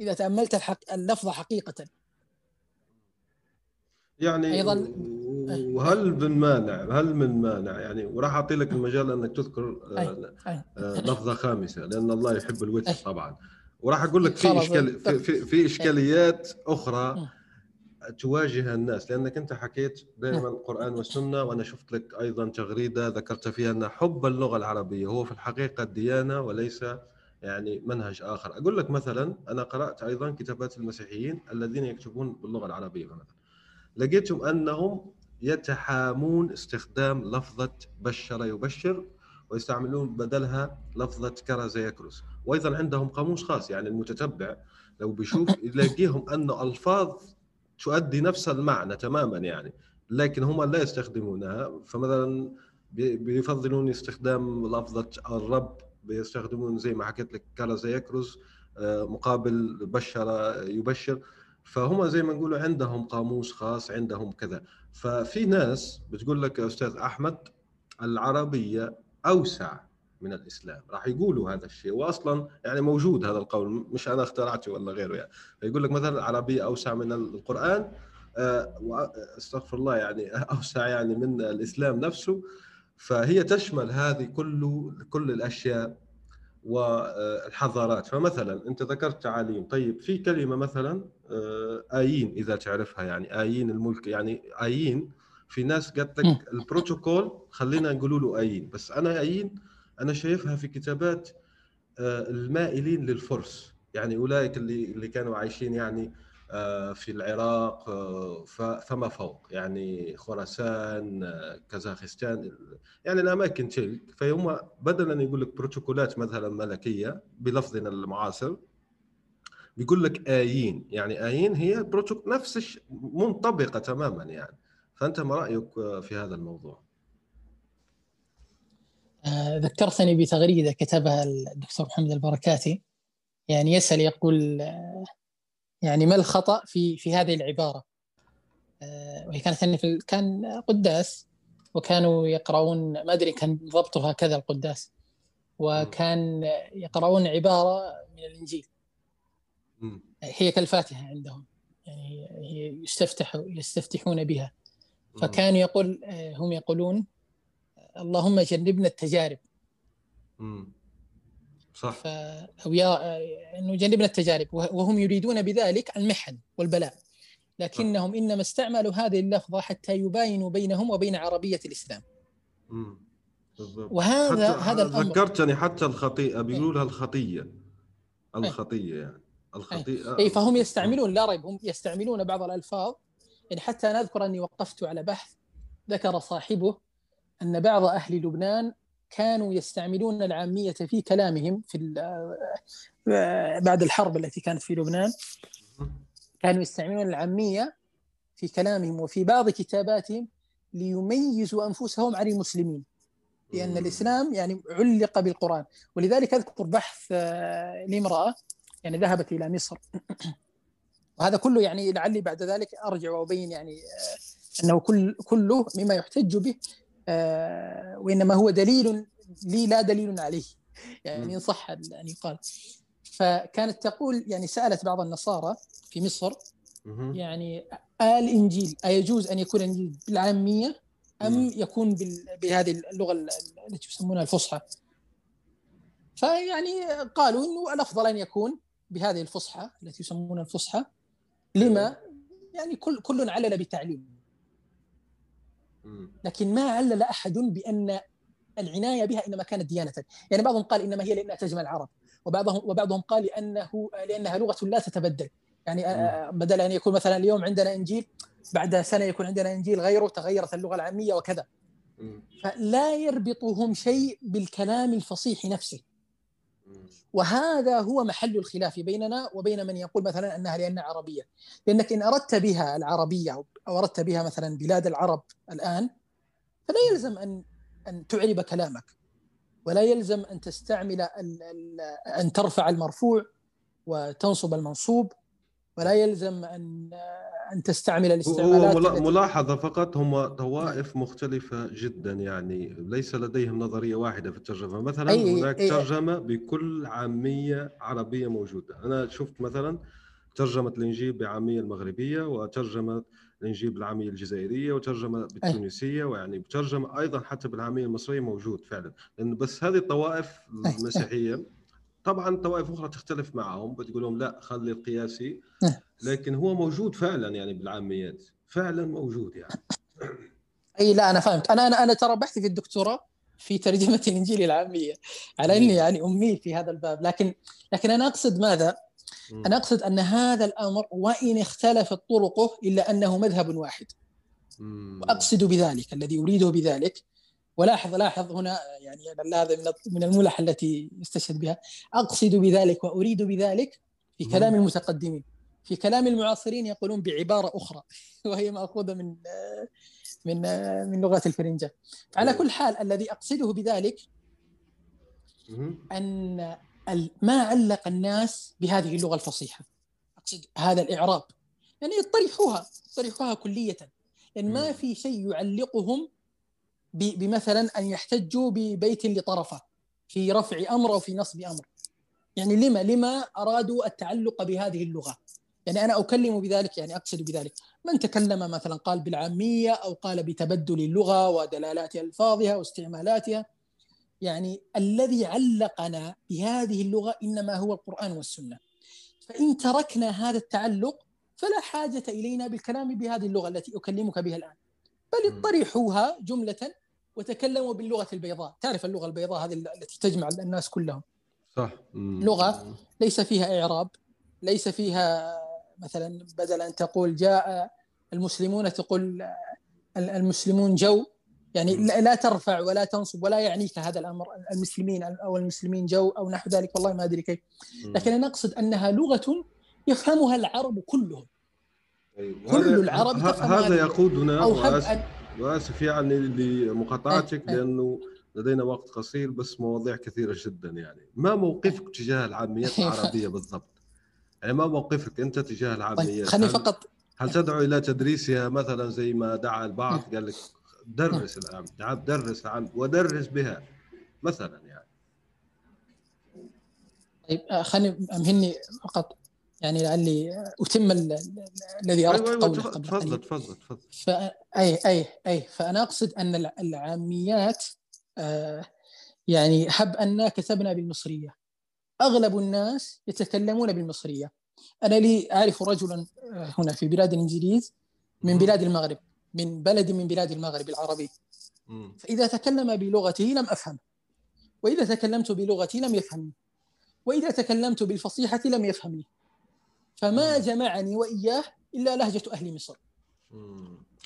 إذا تأملت الحق اللفظ حقيقة. يعني أيضا وهل من مانع هل من مانع؟ يعني وراح أعطي لك المجال انك تذكر آه، آه، لفظة خامسة لأن الله يحب الوتر طبعا. وراح أقول لك في اشكال في, في, في إشكاليات أخرى تواجه الناس لأنك أنت حكيت دائما القرآن والسنة وأنا شفت لك أيضا تغريدة ذكرت فيها أن حب اللغة العربية هو في الحقيقة ديانه وليس يعني منهج آخر. أقول لك مثلا أنا قرأت أيضا كتابات المسيحيين الذين يكتبون باللغة العربية مثلا. لقيتهم أنهم يتحامون استخدام لفظة بشر يبشر ويستعملون بدلها لفظة كرز يكرز وأيضا عندهم قاموس خاص يعني المتتبع لو بيشوف يلاقيهم أن ألفاظ تؤدي نفس المعنى تماما يعني لكن هم لا يستخدمونها. فمثلا بيفضلون استخدام لفظة الرب بيستخدمون زي ما حكيت لك كرز يكرز آه، مقابل بشر يبشر. فهم زي ما نقولوا عندهم قاموس خاص عندهم كذا. ففي ناس بتقول لك يا أستاذ أحمد العربية أوسع من الإسلام. راح يقولوا هذا الشيء واصلا يعني موجود هذا القول مش أنا اخترعته ولا غيره يعني. فيقول لك مثلا العربية أوسع من القرآن آه، أستغفر الله يعني أوسع يعني من الإسلام نفسه. فهي تشمل هذه كل كل الأشياء والحضارات. فمثلا أنت ذكرت تعاليم. طيب في كلمة مثلا؟ آيين إذا تعرفها يعني آيين الملك يعني آيين. في ناس قالت لك البروتوكول خلينا نقول له آيين. بس أنا آيين أنا شايفها في كتابات آه، المائلين للفرس. يعني أولئك اللي اللي كانوا عايشين يعني آه، في العراق آه، فما فوق. يعني خراسان كازاخستان يعني الأماكن تلك فهم بدلا يقول لك بروتوكولات مثلا ملكية بلفظنا المعاصر. بيقول لك آيين. يعني آيين هي بروتوكول نفس منطبقة تماما يعني. فأنت ما رأيك في هذا الموضوع؟ آه، ذكرتني بتغريدة كتبها الدكتور محمد البركاتي. يعني يسأل يقول آه، يعني ما الخطأ في في هذه العبارة؟ آه، وهي كانت يعني في كان قداس وكانوا يقرؤون ما أدري كان ضبطها كذا القداس وكان يقرؤون عبارة من الإنجيل. هي كالفاتحة عندهم. يعني هي يستفتح يستفتحون بها. فكان يقول هم يقولون اللهم جنبنا التجارب. صح. ف... أو يا إنه جنبنا التجارب. وهم يريدون بذلك المحن والبلاء. لكنهم إنما استعملوا هذه اللفظة حتى يباينوا بينهم وبين عربية الإسلام. امم بالضبط. وهذا هذا الأمر. ذكرتني حتى الخطيئة بيقولوا لها الخطية. الخطية يعني. الخطيئة اي فهم يستعملون لا ريب هم يستعملون بعض الألفاظ. يعني حتى أنا أذكر أني وقفت على بحث ذكر صاحبه أن بعض أهل لبنان كانوا يستعملون العامية في كلامهم في بعد الحرب التي كانت في لبنان. كانوا يستعملون العامية في كلامهم وفي بعض كتاباتهم ليميزوا أنفسهم عن المسلمين. لأن الإسلام يعني علق بالقرآن. ولذلك أذكر بحث آه، لامرأة يعني ذهبت إلى مصر. وهذا كله يعني لعلي بعد ذلك أرجع وأبين يعني آه، أنه كل كله مما يحتج به آه، وإنما هو دليل لي لا دليل عليه. يعني إن صح ان يقال فكانت تقول يعني سألت بعض النصارى في مصر يعني الإنجيل أيجوز أن يكون الإنجيل بالعامية أم يكون بهذه اللغة التي يسمونها الفصحى؟ فيعني قالوا إنه الأفضل أن يكون بهذه الفصحى التي يسمونها الفصحى لما يعني كل كل علل بتعليم. لكن ما علل أحد بأن العناية بها إنما كانت ديانة. يعني بعضهم قال إنما هي لأنها تجمع العرب وبعضهم وبعضهم قال لأنه لأنها لغة لا تتبدل. يعني بدل أن يكون مثلا اليوم عندنا إنجيل بعد سنة يكون عندنا إنجيل غيره تغيرت اللغة العامية وكذا. فلا يربطهم شيء بالكلام الفصيح نفسه. وهذا هو محل الخلاف بيننا وبين من يقول مثلا أنها لانها عربية. لأنك إن أردت بها العربية أو أردت بها مثلا بلاد العرب الآن فلا يلزم أن أن تعرب كلامك. ولا يلزم أن تستعمل أن ترفع المرفوع وتنصب المنصوب. ولا يلزم أن أن تستعمل الاستعمالات ملاحظة فقط هم طوائف مختلفة جدا يعني ليس لديهم نظرية واحدة في الترجمة. مثلا أي هناك أي. ترجمة بكل عامية عربية موجودة. أنا شفت مثلا ترجمة الإنجيل بعامية المغربية وترجمة الإنجيل بالعامية الجزائرية وترجمة بالتونسية ويعني ترجمة أيضا حتى بالعامية المصرية موجود فعلا. لأن بس هذه الطوائف المسيحية طبعا طوائف أخرى تختلف معهم بتقول لهم لا خلي القياسي لكن هو موجود فعلا يعني بالعاميات. فعلا موجود يعني. أي لا أنا فهمت أنا أنا أنا ترى بحثي في الدكتوراه في ترجمة الإنجيل العامية. على إني يعني امي في هذا الباب. لكن لكن أنا أقصد ماذا؟ أنا أقصد أن هذا الأمر وإن اختلفت طرقه إلا أنه مذهب واحد. وأقصد بذلك الذي أريده بذلك. ولاحظ لاحظ هنا يعني هذا من الملح التي يستشهد بها. أقصد بذلك وأريد بذلك في كلام المتقدمين. في كلام المعاصرين يقولون بعبارة أخرى وهي مأخوذة من من من لغه الفرنجة. على كل حال الذي أقصده بذلك أن ما علق الناس بهذه اللغة الفصيحة. أقصد هذا الإعراب. يعني يطرحوها يطرحوها كلية. لأن ما في شيء يعلقهم بمثلا أن يحتجوا ببيت لطرفة في رفع أمر أو في نصب أمر. يعني لما لما أرادوا التعلق بهذه اللغة. يعني أنا أكلم بذلك يعني أقصد بذلك. من تكلم مثلا قال بالعامية أو قال بتبدل اللغة ودلالات الفاظها واستعمالاتها يعني الذي علقنا بهذه اللغة إنما هو القرآن والسنة. فإن تركنا هذا التعلق فلا حاجة إلينا بالكلام بهذه اللغة التي أكلمك بها الآن. بل اطرحوها جملة وتكلموا باللغة البيضاء. تعرف اللغة البيضاء هذه التي تجمع الناس كلهم. صح. لغة ليس فيها إعراب ليس فيها مثلا بدل أن تقول جاء المسلمون تقول المسلمون جو. يعني لا ترفع ولا تنصب ولا يعنيك هذا الأمر. المسلمين أو المسلمين جو أو نحو ذلك. والله ما أدري كيف. لكن أنا أقصد أنها لغة يفهمها العرب كلهم. أيوة. كل العرب هذا يقودنا أو وآسف, وآسف يعني لمقاطعتك أي. لأنه لدينا وقت قصير بس مواضيع كثيرة جدا يعني. ما موقفك تجاه العاميات العربية بالضبط؟ يعني ما موقفك أنت تجاه العاميات طيب خليني فقط هل تدعو إلى تدريسها مثلا زي ما دعا البعض؟ قال لك درس العام. درس العام ودرس بها مثلا يعني. طيب آه، خليني امهني فقط. يعني لعلي أتم الذي أردت أيوة قوله. قبل تفضل تفضل تفضل. اي اي أي. فأنا أقصد أن العاميات آه يعني هب أن كتبنا بالمصرية. أغلب الناس يتكلمون بالمصرية. أنا لي أعرف رجلا آه، هنا في بلاد الإنجليز من بلاد المغرب من بلد من بلاد المغرب العربي. فإذا تكلم بلغته لم أفهم. وإذا تكلمت بلغتي لم يفهمني وإذا تكلمت بالفصيحة لم يفهمني فما جمعني وإياه إلا لهجة أهل مصر.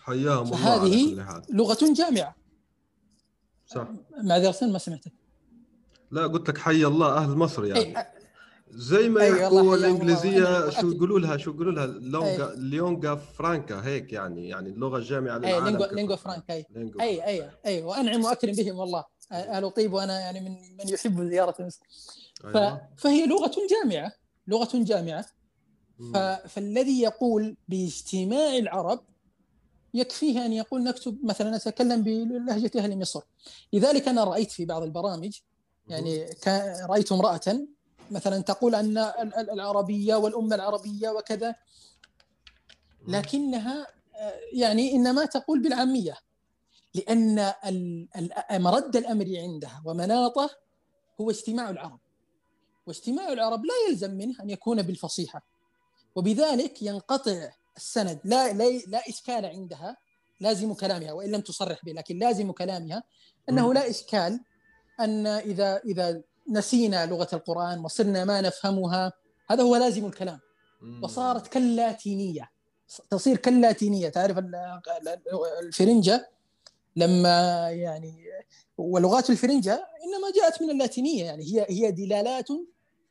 حياهم الله هذه لغة جامعة. صح. معذره ما سمعتك. لا قلت لك حي الله أهل مصر يعني. أي زي ما يحكوا الإنجليزية شو يقولوا لها شو يقولوا لها؟ lingua lingua franca هيك يعني يعني اللغة الجامعة للعالم اي lingua franca اي اي اي اي وأنعم وأكرم بهم والله. أهل طيب وأنا يعني من من يحب زيارة مصر. أيوة. فهي لغة جامعة لغة جامعة. فالذي يقول باجتماع العرب يكفيه أن يقول نكتب مثلا نتكلم بلهجة أهل مصر. لذلك أنا رأيت في بعض البرامج يعني رأيت امرأة مثلا تقول أن العربية والامه العربية وكذا لكنها يعني إنما تقول بالعامية لأن مرد الأمر عندها ومناطه هو اجتماع العرب. واجتماع العرب لا يلزم منه أن يكون بالفصيحة. وبذلك ينقطع السند. لا لا, لا إشكال عندها لازم كلامها وإن لم تصرح به لكن لازم كلامها أنه لا إشكال أن إذا إذا نسينا لغة القرآن وصرنا ما نفهمها هذا هو لازم الكلام. وصارت كاللاتينيه تصير كاللاتينيه تعرف الفرنجة لما يعني ولغات الفرنجة إنما جاءت من اللاتينية. يعني هي هي دلالات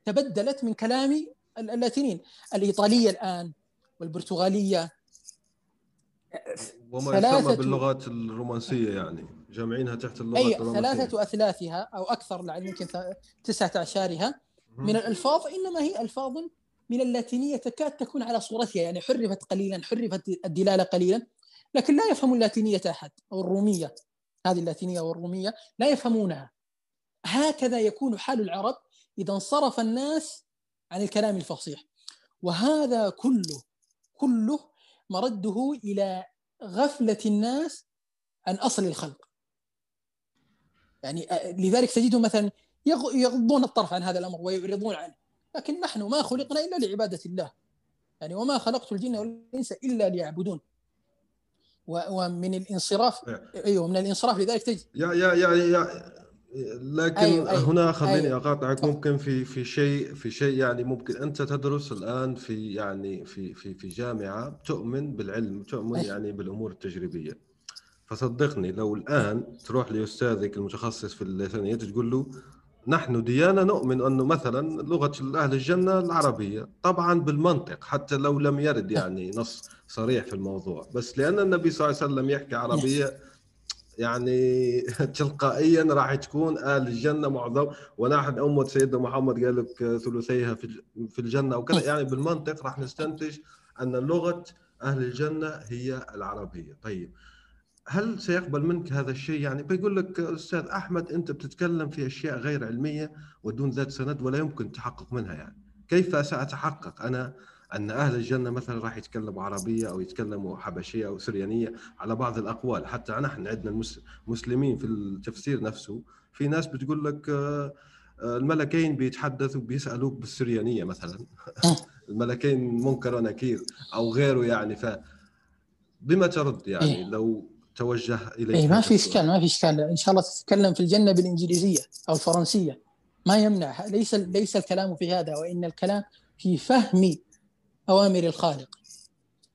تبدلت من كلام اللاتينيين. الإيطالية الآن والبرتغالية. وما يسمى باللغات الرومانسية يعني. جامعينها تحت اللغات أي ثلاثة أثلاثها أو أكثر لعل يمكن تسعة أعشارها من الألفاظ إنما هي ألفاظ من اللاتينية تكاد تكون على صورتها يعني حرفت قليلا حرفت الدلالة قليلا لكن لا يفهم اللاتينية أحد أو الرومية. هذه اللاتينية والرومية لا يفهمونها. هكذا يكون حال العرب إذا انصرف الناس عن الكلام الفصيح. وهذا كله كله مرده إلى غفلة الناس عن أصل الخلق. يعني لذلك تجدهم مثلا يغضون الطرف عن هذا الأمر ويعرضون عنه. لكن نحن ما خلقنا إلا لعبادة الله. يعني وما خلقت الجن والإنس إلا ليعبدون. ومن الانصراف. أيوه من الانصراف لذلك تجد. يا يا يا, يا. لكن أيوة أيوة. هنا خليني أيوة. أقاطعك. ممكن في في شيء في شيء يعني ممكن أنت تدرس الآن في يعني في في في جامعة تؤمن بالعلم تؤمن أيوة. يعني بالأمور التجريبية. فصدقني لو الآن تروح لأستاذك المتخصص في اللسانيات تقول له نحن ديانة نؤمن أنه مثلا لغة أهل الجنة العربية طبعا بالمنطق حتى لو لم يرد يعني نص صريح في الموضوع. بس لأن النبي صلى الله عليه وسلم يحكي عربية يعني تلقائيا راح تكون أهل الجنة معظم ونحن امه سيدنا محمد قال لك ثلثيها في الجنة وكذا. يعني بالمنطق راح نستنتج أن لغة أهل الجنة هي العربية. طيب. هل سيقبل منك هذا الشيء؟ يعني بيقول لك أستاذ أحمد أنت بتتكلم في أشياء غير علمية ودون ذات سند ولا يمكن التحقق منها يعني. كيف سأتحقق أنا أن أهل الجنة مثلا راح يتكلموا عربية أو يتكلموا حبشية أو سريانية على بعض الأقوال؟ حتى نحن عندنا المسلمين في التفسير نفسه في ناس بتقول لك آه، آه، الملكين بيتحدثوا بيسالوك بالسريانية مثلا. الملكين منكر ونكير أو غيره يعني. ف بما ترد يعني إيه؟ لو توجه إليه. إيه ما في إشكال ما في إشكال. إن شاء الله تتكلم في الجنة بالإنجليزية أو الفرنسية. ما يمنع. ليس ليس الكلام في هذا وإن الكلام في فهم أوامر الخالق.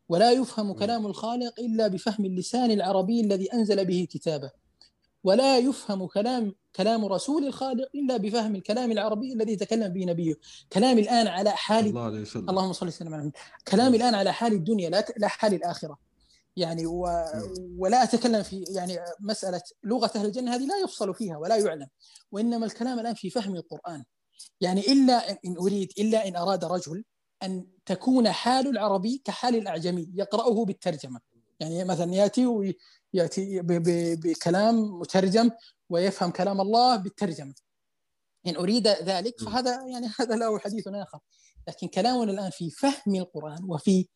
ولا يفهم كلام الخالق إلا بفهم اللسان العربي الذي أنزل به كتابه. ولا يفهم كلام كلام رسول الخالق إلا بفهم الكلام العربي الذي تكلم به نبيه. كلام الآن على حال الله عليه وسلم. اللهم صل وسلم على كلام الآن على حال الدنيا لا لا حال الآخرة. يعني و... ولا أتكلم في يعني مسألة لغة أهل الجنة هذه لا يفصل فيها ولا يعلم وإنما الكلام الآن في فهم القرآن. يعني إلا ان أريد إلا إن أراد رجل أن تكون حال العربي كحال الأعجمي يقرأه بالترجمة. يعني مثلا يأتي وياتي ب... ب... بكلام مترجم ويفهم كلام الله بالترجمة. إن أريد ذلك فهذا يعني هذا له حديث آخر. لكن كلامنا الآن في فهم القرآن وفي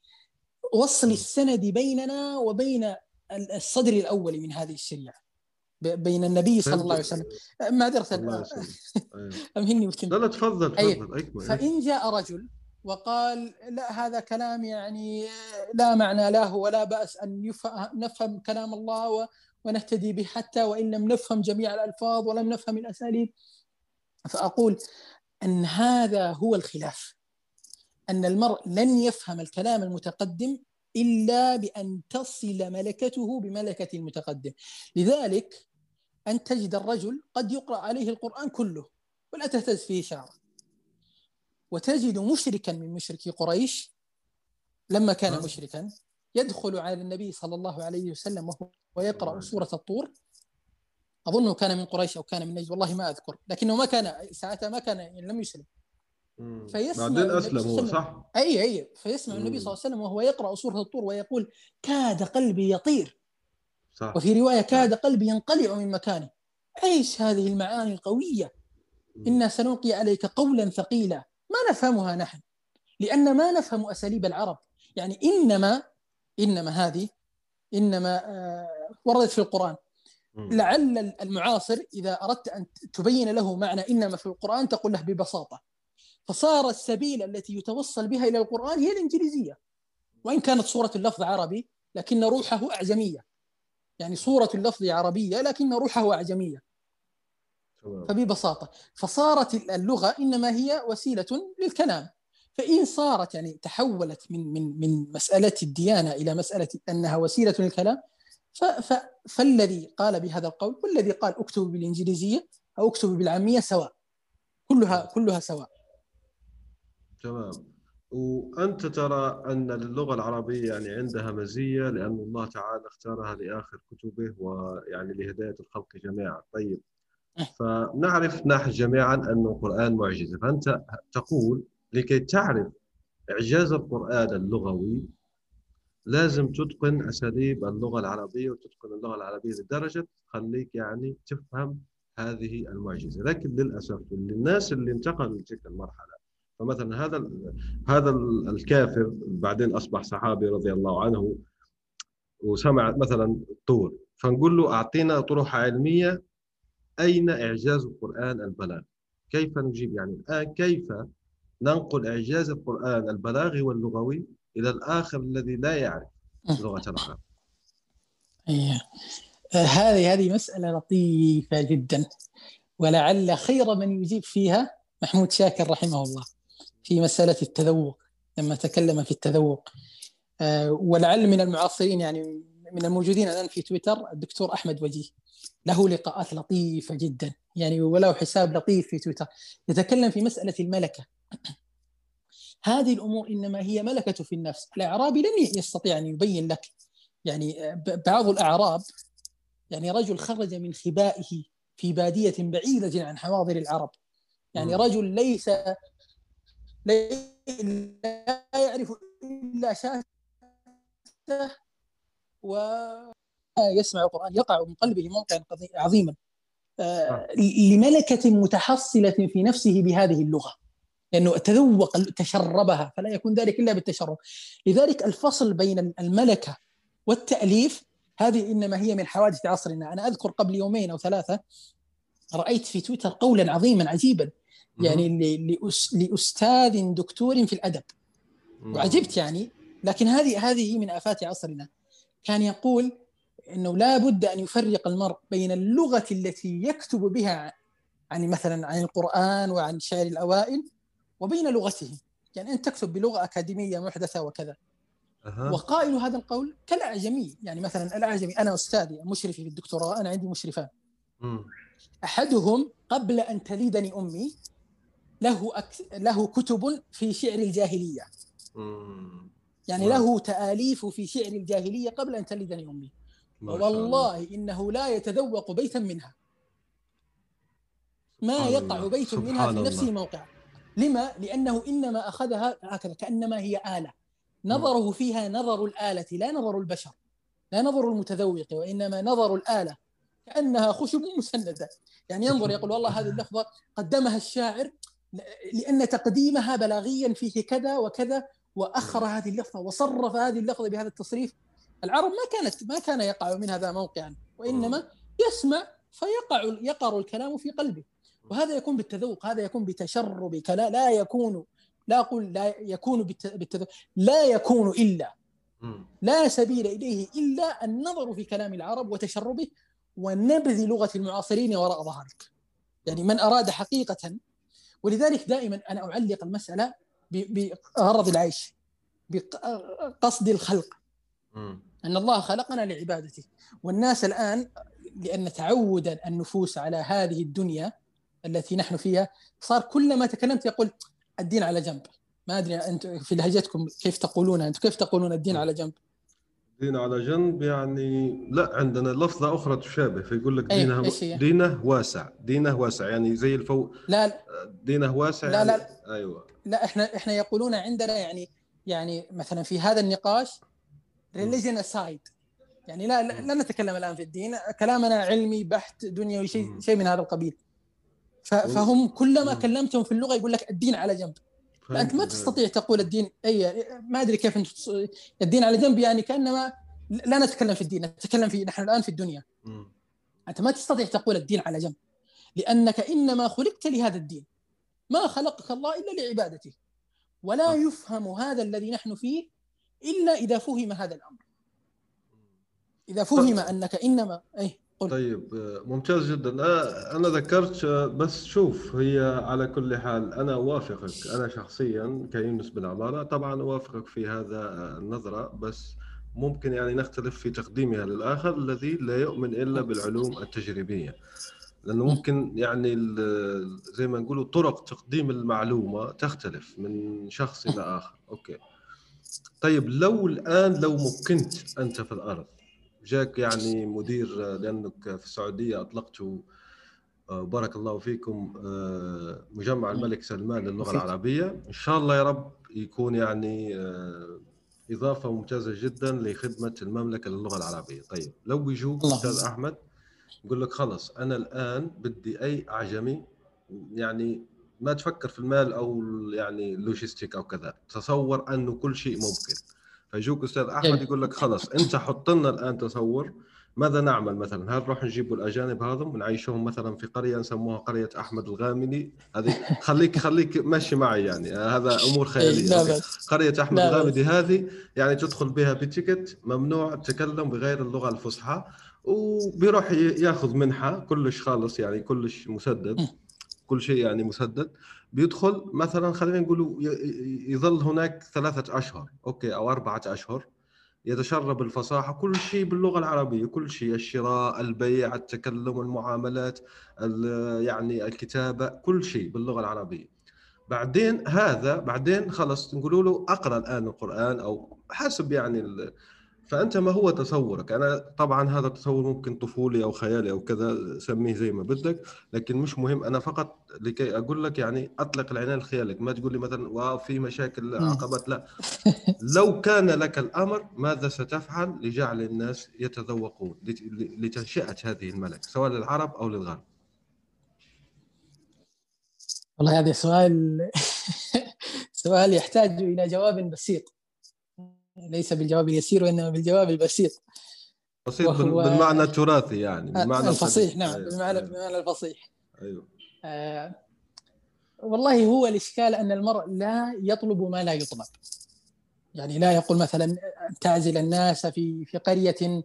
وصل السند بيننا وبين الصدر الأول من هذه الشريعة. بين النبي صلى الله عليه وسلم. معذره امهني وتم لا لا تفضل تفضل. فإن جاء رجل وقال لا هذا كلام يعني لا معنى له ولا بأس أن نفهم كلام الله ونهتدي به حتى وإن لم نفهم جميع الألفاظ ولم نفهم الأساليب. فأقول أن هذا هو الخلاف. أن المرء لن يفهم الكلام المتقدم إلا بأن تصل ملكته بملكة المتقدم. لذلك أن تجد الرجل قد يقرأ عليه القرآن كله ولا تهتز فيه شعر وتجد مشركا من مشركي قريش لما كان مشركا يدخل على النبي صلى الله عليه وسلم وهو يقرأ سورة الطور. أظنه كان من قريش أو كان من نجد والله ما أذكر لكنه ما كان ساعتها ما كان يعني لم يسلم. فيسمع بعدين أسلم هو صح؟ أي أي. فيسمع مم. النبي صلى الله عليه وسلم وهو يقرأ سورة الطور ويقول كاد قلبي يطير. صح. وفي رواية كاد قلبي ينقلع من مكانه إيش هذه المعاني القوية؟ إنا سنلقي عليك قولا ثقيلا. ما نفهمها نحن؟ لأن ما نفهم أساليب العرب. يعني إنما إنما هذه إنما آه وردت في القرآن. لعل المعاصر إذا أردت أن تبين له معنى إنما في القرآن تقول له ببساطة. فصار السبيل التي يتوصل بها إلى القرآن هي الإنجليزية. وإن كانت صوره اللفظ عربي لكن روحه أعجمية. يعني صوره اللفظ عربية لكن روحه أعجمية. فببساطة. فصارت اللغة إنما هي وسيلة للكلام. فإن صارت يعني تحولت من من من مسألة الديانة إلى مسألة أنها وسيلة للكلام فالذي قال بهذا القول والذي قال اكتب بالإنجليزية أو اكتب بالعامية سواء. كلها كلها سواء. تمام. وأنت ترى أن اللغة العربية يعني عندها مزية لأن الله تعالى اختارها لآخر كتبه ويعني لهداية الخلق جميعا. طيب. إيه. فنعرف نحن جميعا أن القرآن معجزة. فأنت تقول لكي تعرف إعجاز القرآن اللغوي لازم تتقن أساليب اللغة العربية وتتقن اللغة العربية لدرجة تخليك يعني تفهم هذه المعجزة. لكن للأسف للناس اللي انتقلوا لتلك المرحلة فمثلا هذا هذا الكافر بعدين أصبح صحابي رضي الله عنه وسمع مثلا طور فنقول له أعطينا طرح علمية أين إعجاز القرآن البلاغ كيف نجيب يعني الآن كيف ننقل إعجاز القرآن البلاغي واللغوي إلى الآخر الذي لا يعرف لغة العرب؟ أيه. هذه هذه مسألة لطيفة جدا ولعل خير من يجيب فيها محمود شاكر رحمه الله. في مسألة التذوق لما تكلم في التذوق. آه، ولعل من المعاصرين يعني من الموجودين الآن في تويتر الدكتور أحمد وجيه. له لقاءات لطيفة جدا. يعني وله حساب لطيف في تويتر. يتكلم في مسألة الملكة. هذه الأمور إنما هي ملكة في النفس. الأعرابي لم يستطيع أن يبين لك. يعني بعض الأعراب يعني رجل خرج من خبائه في بادية بعيدة عن حواضر العرب. يعني رجل ليس لا يعرف إلا شاشة و يسمع القرآن يقع من قلبه موقعا عظيما. آه، نعم. لملكة متحصلة في نفسه بهذه اللغة لأنه تذوق تشربها فلا يكون ذلك إلا بالتشرب. لذلك الفصل بين الملكة والتأليف هذه إنما هي من حوادث عصرنا. أنا أذكر قبل يومين أو ثلاثة رأيت في تويتر قولا عظيما عجيبا. يعني لأستاذ دكتور في الأدب. وعجبت يعني. لكن هذه هذه من آفات عصرنا. كان يقول إنه لا بد أن يفرق المرء بين اللغة التي يكتب بها يعني مثلا عن القرآن وعن شعر الأوائل وبين لغته يعني أنت تكتب بلغة أكاديمية محدثة وكذا. أه. وقائل هذا القول كالأعجمي. يعني مثلا الأعجمي أنا أستاذي مشرفي في الدكتوراه أنا عندي مشرفان م. أحدهم قبل أن تلدني أمي له أك... له كتب في شعر الجاهلية. يعني له تآليف في شعر الجاهلية قبل أن تلدني أمي. والله إنه لا يتذوق بيتا منها. ما يقع بيت منها في نفسه موقع لما؟ لأنه إنما أخذها هكذا كأنما هي آلة. نظره فيها نظر الآلة لا نظر البشر. لا نظر المتذوق وإنما نظر الآلة. كأنها خشب مسندة. يعني ينظر يقول والله هذه اللفظة قدمها الشاعر لأن تقديمها بلاغيا فيه كذا وكذا وأخر هذه اللفظة وصرف هذه اللفظة بهذا التصريف. العرب ما كانت ما كان يقع من هذا موقعا وإنما يسمع فيقع يقر الكلام في قلبه. وهذا يكون بالتذوق هذا يكون بتشرب كلام لا يكون لا أقول لا يكون بالتذوق لا يكون إلا. لا سبيل إليه إلا النظر في كلام العرب وتشربه ونبذ لغة المعاصرين وراء ظهرك. يعني من أراد حقيقة ولذلك دائما أنا أعلق المسألة بغرض العيش بقصد الخلق. أن الله خلقنا لعبادته. والناس الآن لأن تعود النفوس على هذه الدنيا التي نحن فيها صار كلما تكلمت يقول الدين على جنب. ما أدري أنت في لهجتكم كيف تقولون أنتم كيف تقولون الدين على جنب؟ دين على جنب يعني لا عندنا لفظة أخرى تشابه فيقول لك دينه أيه دينه واسع دينه واسع يعني زي الفو لا دينه واسع لا يعني لا. أيوة. لا إحنا إحنا يقولون عندنا يعني يعني مثلا في هذا النقاش religion aside يعني لا لا نتكلم الآن في الدين كلامنا علمي بحت دنيوي شيء شيء من هذا القبيل. فهم كلما كلمتهم في اللغة يقول لك الدين على جنب. فانت ما تستطيع تقول الدين أي ما أدري كيف انت الدين على جنب يعني كأنما لا نتكلم في الدين نتكلم في نحن الآن في الدنيا. أنت ما تستطيع تقول الدين على جنب لأنك إنما خلقت لهذا الدين. ما خلقك الله إلا لعبادته. ولا يفهم هذا الذي نحن فيه إلا إذا فهم هذا الأمر. إذا فهم أنك إنما أي. قل. طيب ممتاز جدا. أنا ذكرت بس شوف هي على كل حال أنا أوافقك. أنا شخصيا كيونس بن عمارة طبعا أوافقك في هذا النظرة بس ممكن يعني نختلف في تقديمها للآخر الذي لا يؤمن إلا بالعلوم التجريبية. لأنه ممكن يعني زي ما نقولوا طرق تقديم المعلومة تختلف من شخص إلى آخر. أوكي. طيب لو الآن لو مكنت أنت في الأرض جاك يعني مدير لأنك في السعودية أطلقتوا آه، بارك الله فيكم آه، مجمع الملك سلمان للغة العربية. إن شاء الله يا رب يكون يعني آه، إضافة ممتازة جدا لخدمة المملكة للغة العربية. طيب لو بيجوك أستاذ أحمد يقول لك خلص أنا الآن بدي أي أعجمي يعني ما تفكر في المال أو يعني logistic أو كذا تصور أنه كل شيء ممكن. فيجوك أستاذ أحمد يقول لك خلص أنت حط لنا الآن تصور ماذا نعمل مثلا؟ هل نروح نجيب الأجانب هذم ونعيشهم مثلا في قرية نسموها قرية أحمد الغامدي هذه خليك خليك ماشي معي يعني. هذا أمور إيه، خيالية. قرية أحمد الغامدي هذه يعني تدخل بها بتيكت ممنوع التكلم بغير اللغة الفصحى وبيروح ياخذ منحة كلش خالص يعني كلش مسدد. كل شيء يعني مسدد. بيدخل مثلا خلينا نقول يظل هناك ثلاثة أشهر أوكي أو أربعة أشهر يتشرب الفصاحة كل شيء باللغة العربية كل شيء الشراء البيع التكلم المعاملات يعني الكتابة كل شيء باللغة العربية. بعدين هذا بعدين خلص نقول له أقرأ الآن القرآن أو حسب يعني فأنت ما هو تصورك؟ أنا طبعا هذا التصور ممكن طفولي أو خيالي أو كذا سميه زي ما بدك لكن مش مهم. أنا فقط لكي أقول لك يعني أطلق العنان لخيالك ما تقول لي مثلا واو في مشاكل عقبات لا. لو كان لك الأمر ماذا ستفعل؟ لجعل الناس يتذوقون لتنشئة هذه الملك سواء للعرب أو للغرب. والله هذا سؤال سؤال يحتاج إلى جواب بسيط. ليس بالجواب اليسير وإنما بالجواب البسيط. بسيط بالمعنى التراثي يعني بالمعنى الفصيح نعم أيوه. بالمعنى أيوه. بالمعنى الفصيح. أيوه. آه والله هو الإشكال أن المرء لا يطلب ما لا يطلب. يعني لا يقول مثلا تعزل الناس في في قرية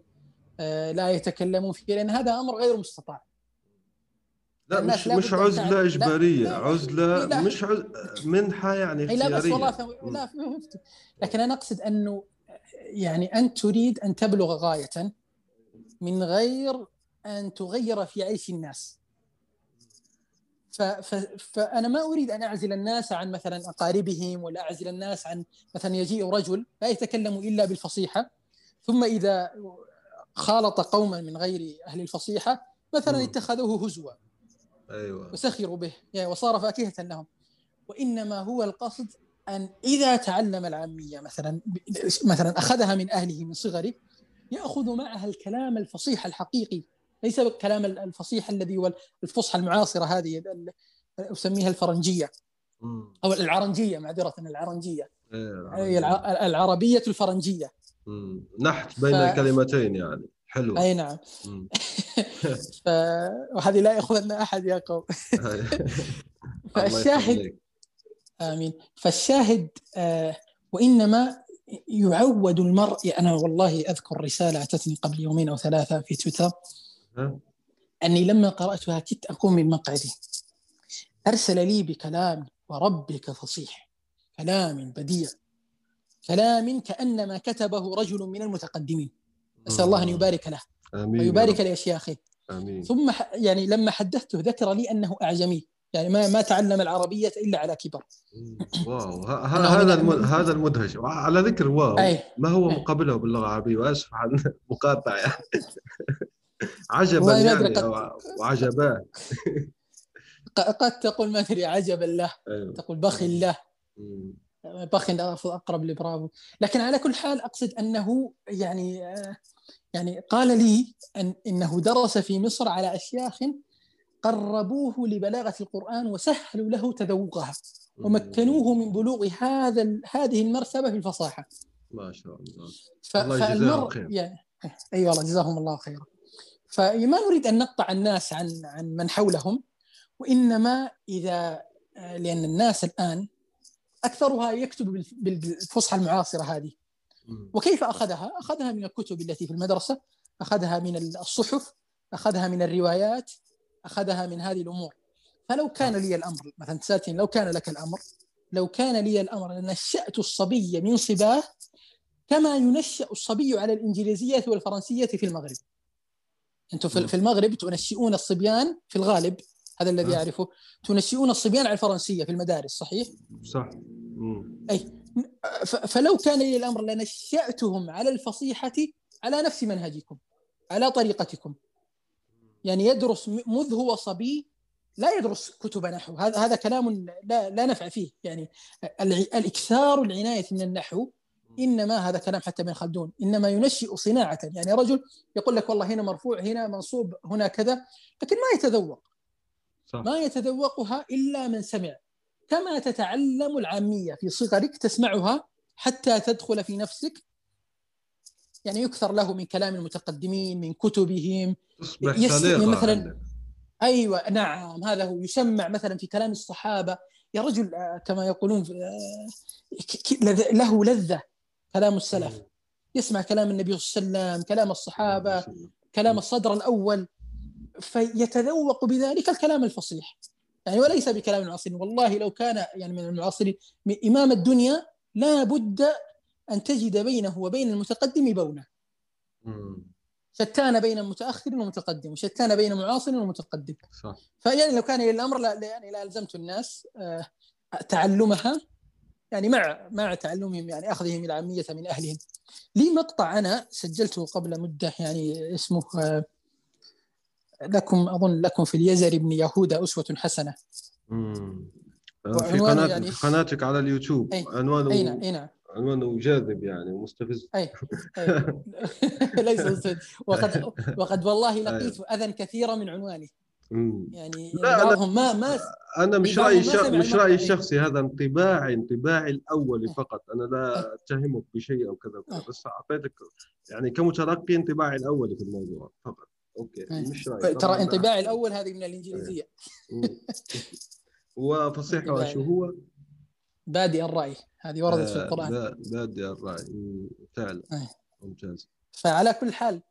آه لا يتكلمون فيه لأن هذا أمر غير مستطاع. لا مش مش عزلة إجبارية. عزلة لا مش عز... منحه يعني اختيارية. لا بس والله لا لكن أنا أقصد أنه يعني أنت تريد أن تبلغ غاية من غير أن تغير في عيش الناس. ف... ف... فأنا ما أريد أن أعزل الناس عن مثلا أقاربهم ولا أعزل الناس عن مثلا يجيء رجل لا يتكلم إلا بالفصيحة ثم إذا خالط قوما من غير أهل الفصيحة مثلا اتخذوه هزوا. أيوه. وسخروا به يعني وصار فاكهة لهم. وإنما هو القصد أن إذا تعلم العامية مثلا مثلا أخذها من أهله من صغره يأخذ معها الكلام الفصيح الحقيقي. ليس الكلام الفصيح الذي هو الفصحى المعاصرة هذه أسميها الفرنجية. أو العرنجية معذرة العرنجية. إيه العربية الفرنجية. نحت بين ف... الكلمتين يعني. حلو. أي نعم. ف... وهذه لا ياخذنا أحد يا قوم. فالشاهد آمين. فالشاهد آه وإنما يعود المرء أنا والله أذكر رسالة اتتني قبل يومين أو ثلاثة في تويتر. أني لما قرأتها كدت أقوم من مقعدي. أرسل لي بكلام وربك فصيح. كلام بديع. كلام كأنما كتبه رجل من المتقدمين. أسأل الله أن يبارك له آمين ويبارك لاشياخه آمين. ثم يعني لما حدثته ذكر لي أنه أعجمي. يعني ما ما تعلم العربية إلا على كبر. واو. هذا هذا المدهش. على ذكر واو. أي. ما هو مقابله باللغة العربية؟ وأسف عن مقاطعة. يعني. عجبا يعني وعجبا. قد تقول ما أدري عجبا له. أيوه. تقول بخ له. بخ أقرب لبرافو. لكن على كل حال أقصد أنه يعني يعني قال لي أن إنه درس في مصر على أشياخ قربوه لبلاغة القرآن وسهلوا له تذوقها ومكنوه من بلوغ هذا هذه المرتبة في الفصاحة. ما شاء الله. ف... الله يجزاهم خير. يعني اي أيوة والله جزاهم الله خيرا فما نريد أن نقطع الناس عن عن من حولهم وإنما إذا لأن الناس الآن أكثرها يكتب بالفصحى المعاصرة هذه. وكيف أخذها؟ أخذها من الكتب التي في المدرسة، أخذها من الصحف، أخذها من الروايات، أخذها من هذه الأمور. فلو كان لي الأمر مثلا تسالتني لو كان لك الأمر لو كان لي الأمر أن نشأت الصبي من صباه كما ينشأ الصبي على الإنجليزية والفرنسية في المغرب أنتم في المغرب تنشئون الصبيان في الغالب هذا الذي أعرفه تنشئون الصبيان على الفرنسية في المدارس صحيح؟ صح أي فلو كان لي الأمر لنشأتهم على الفصيحة على نفس منهجكم على طريقتكم. يعني يدرس مذ هو صبي لا يدرس كتب نحو. هذا هذا كلام لا, لا نفع فيه. يعني الإكثار العناية من النحو إنما هذا كلام حتى ابن خلدون إنما ينشئ صناعة. يعني رجل يقول لك والله هنا مرفوع هنا منصوب هنا كذا لكن ما يتذوق. صح. ما يتذوقها إلا من سمع. كما تتعلم العامية في صغرك تسمعها حتى تدخل في نفسك. يعني يكثر له من كلام المتقدمين من كتبهم. يسمع مثلا أيوه نعم هذا هو. يسمع مثلا في كلام الصحابة يا رجل آه، كما يقولون آه، له لذة كلام السلف. يسمع كلام النبي صلى الله عليه وسلم كلام الصحابة كلام الصدر الأول. فيتذوق بذلك الكلام الفصيح. يعني وليس بكلام المعاصرين. والله لو كان يعني من المعاصرين إمام الدنيا لا بد أن تجد بينه وبين المتقدم بونه شتان بين متأخر ومتقدم وشتان بين معاصر ومتقدم. صح. فيعني لو كان الأمر لا يعني لا ألزمت الناس آه، تعلمها يعني مع مع تعلمهم يعني أخذهم العاميه من أهلهم. لي مقطع أنا سجلته قبل مدة يعني اسمه آه، لكم أظن لكم في اليزر بن يهوذا أسوة حسنة. امم في قناه يعني في قناتك على اليوتيوب. عنوانه أي نعم أي نعم. عنوانه جاذب يعني ومستفز أي, أي. ليس مستفز. وقد وقد والله لقيت أذى كثيرا من عنوانه يعني لا بعضهم ما ما أنا مش رأيي شخ... مش رأيي الشخصي هذا انطباعي انطباعي الاولي فقط. أنا لا أتهمك بشيء أو كذا بس أعطيتك يعني كمتلقي انطباعي الاولي في الموضوع فقط. أوكي مش رأيي ترى انطباعي الأول هذه من الإنجليزية. وفصيحة شو هو؟ بادئ الرأي. هذه وردت في القرآن. بادئ الرأي. فعلا. ممتاز. فعلى كل حال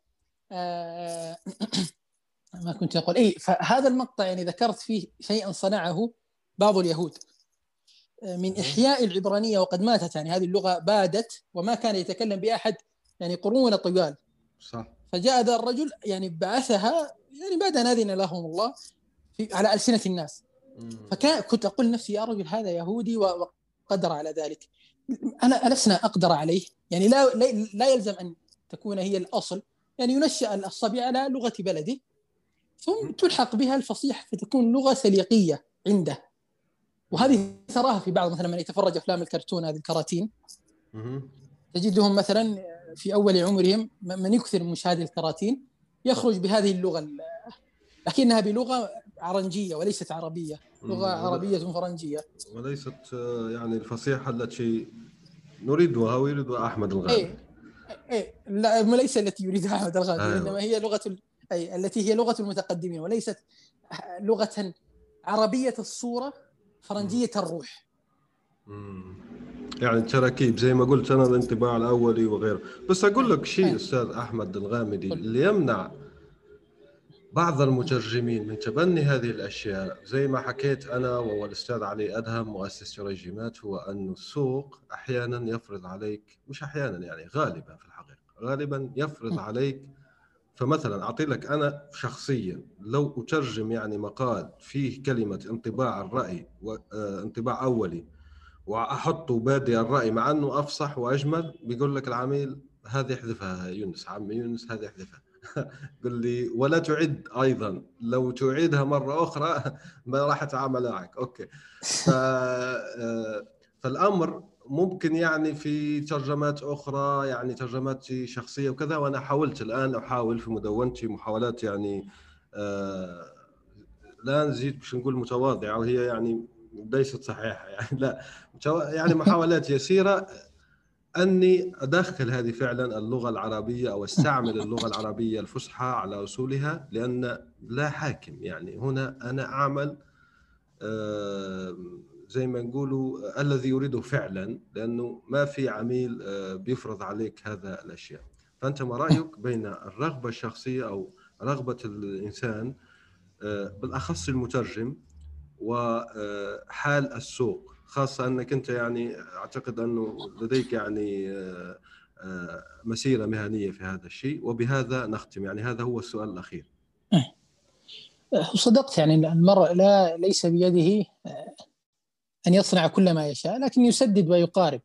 آه ما كنت أقول. اي فهذا المقطع يعني ذكرت فيه شيئا صنعه بعض اليهود. آه، من إحياء العبرانية وقد ماتت يعني هذه اللغة بادت وما كان يتكلم بأحد يعني قرون طوال. صح. فجاء ذا الرجل يعني بعثها يعني بعد أن أذن لهم الله في على ألسنة الناس. فكان كنت أقول لنفسي يا رجل هذا يهودي وقدر على ذلك. أنا لسنا أقدر عليه. يعني لا لا يلزم أن تكون هي الأصل. يعني ينشأ الصبي على لغة بلده ثم تلحق بها الفصيحه فتكون لغة سليقية عنده. وهذه تراها في بعض مثلا من يتفرج أفلام الكرتون هذه الكراتين. تجدهم مثلا في أول عمرهم من يكثر من مشاهدة الكراتين يخرج بهذه اللغة لكنها بلغة عرنجية وليست عربية لغة عربية فرنجية. وليست آه، يعني الفصيحة التي نريدها ويريدها أحمد الغالي. اي اي لا ليس التي يريدها أحمد الغالي أيوة. إنما هي لغة أي التي هي لغة المتقدمين وليست لغة عربية الصورة فرنجية الروح. يعني تراكيب زي ما قلت أنا الانطباع الأولي وغيره. بس أقول لك شيء أستاذ أحمد الغامدي اللي يمنع بعض المترجمين من تبني هذه الأشياء زي ما حكيت أنا والاستاذ علي أدهم مؤسس ترجمات هو أن السوق أحيانا يفرض عليك مش أحيانا يعني غالبا في الحقيقة غالبا يفرض عليك. فمثلا أعطي لك أنا شخصيا لو أترجم يعني مقال فيه كلمة انطباع الرأي وانطباع آه، أولي واحطه بادئ الرأي مع أنه أفصح وأجمل. بيقول لك العميل هذه احذفها يونس عمي يونس هذه احذفها قل لي ولا تعد أيضا لو تعيدها مرة أخرى ما راح أتعامل معك. okay. ف... آه، فالأمر ممكن يعني في ترجمات أخرى يعني ترجمات شخصية وكذا وأنا حاولت الآن أحاول في مدونتي محاولات يعني آه لا نزيد باش نقول متواضعة وهي يعني ليست صحيحة يعني. لا يعني محاولات يسيرة. أني أدخل هذه فعلا اللغة العربية أو أستعمل اللغة العربية الفصحى على أصولها لأن لا حاكم يعني. هنا أنا أعمل آه زي ما نقولوا الذي يريده فعلا لأنه ما في عميل آه، بيفرض عليك هذا الأشياء. فأنت ما رأيك بين الرغبة الشخصية أو رغبة الإنسان آه، بالأخص المترجم وحال السوق خاصة أنك أنت يعني أعتقد أنه لديك يعني آه، مسيرة مهنية في هذا الشيء وبهذا نختم. يعني هذا هو السؤال الأخير. صدقت يعني المرء لا ليس بيده أن يصنع كل ما يشاء لكن يسدد ويقارب.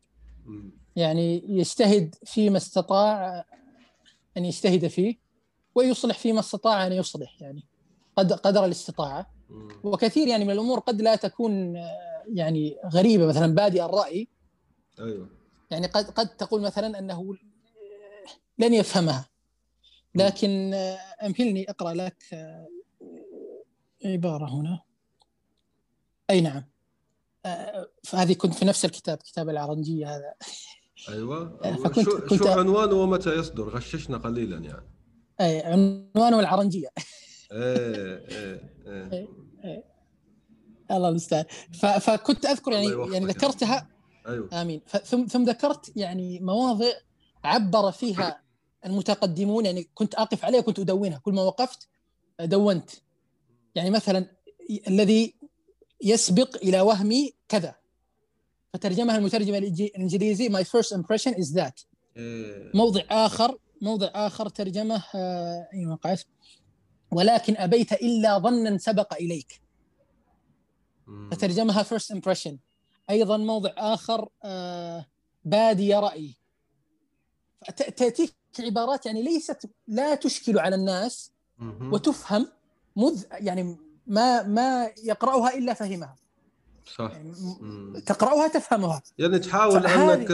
يعني يجتهد فيما استطاع أن يجتهد فيه ويصلح فيما استطاع أن يصلح. يعني قدر الاستطاعة. وكثير يعني من الأمور قد لا تكون يعني غريبة. مثلا بادئ الرأي أيوه. يعني قد قد تقول مثلا أنه لن يفهمها. لكن أمهلني أقرأ لك عبارة هنا. أي نعم. فهذه كنت في نفس الكتاب كتاب العرنجية هذا. أيوه. فكنت شو, كنت شو عنوانه ومتى يصدر؟ غششنا قليلا يعني. أي عنوانه العرنجية. إيه إيه إيه. الله المستعان. فكنت أذكر يعني يعني ذكرتها أيوه. آمين. ثم ثم ذكرت يعني مواضع عبر فيها المتقدمون يعني كنت أقف عليها كنت أدونها. كل ما وقفت دونت. يعني مثلا الذي يسبق إلى وهمي كذا. فترجمها المترجم الانجليزي my first impression is that. إيه. موضع اخر موضع آخر ترجمة آه، اي موقع ولكن أبيت إلا ظنا سبق إليك. فترجمها first impression. أيضا موضع آخر آه، بادي رأي. تأتيك عبارات يعني ليست لا تشكل على الناس وتفهم مذ يعني ما ما يقرأها إلا فهمها. صح. يعني تقرأها تفهمها. يعني تحاول أنك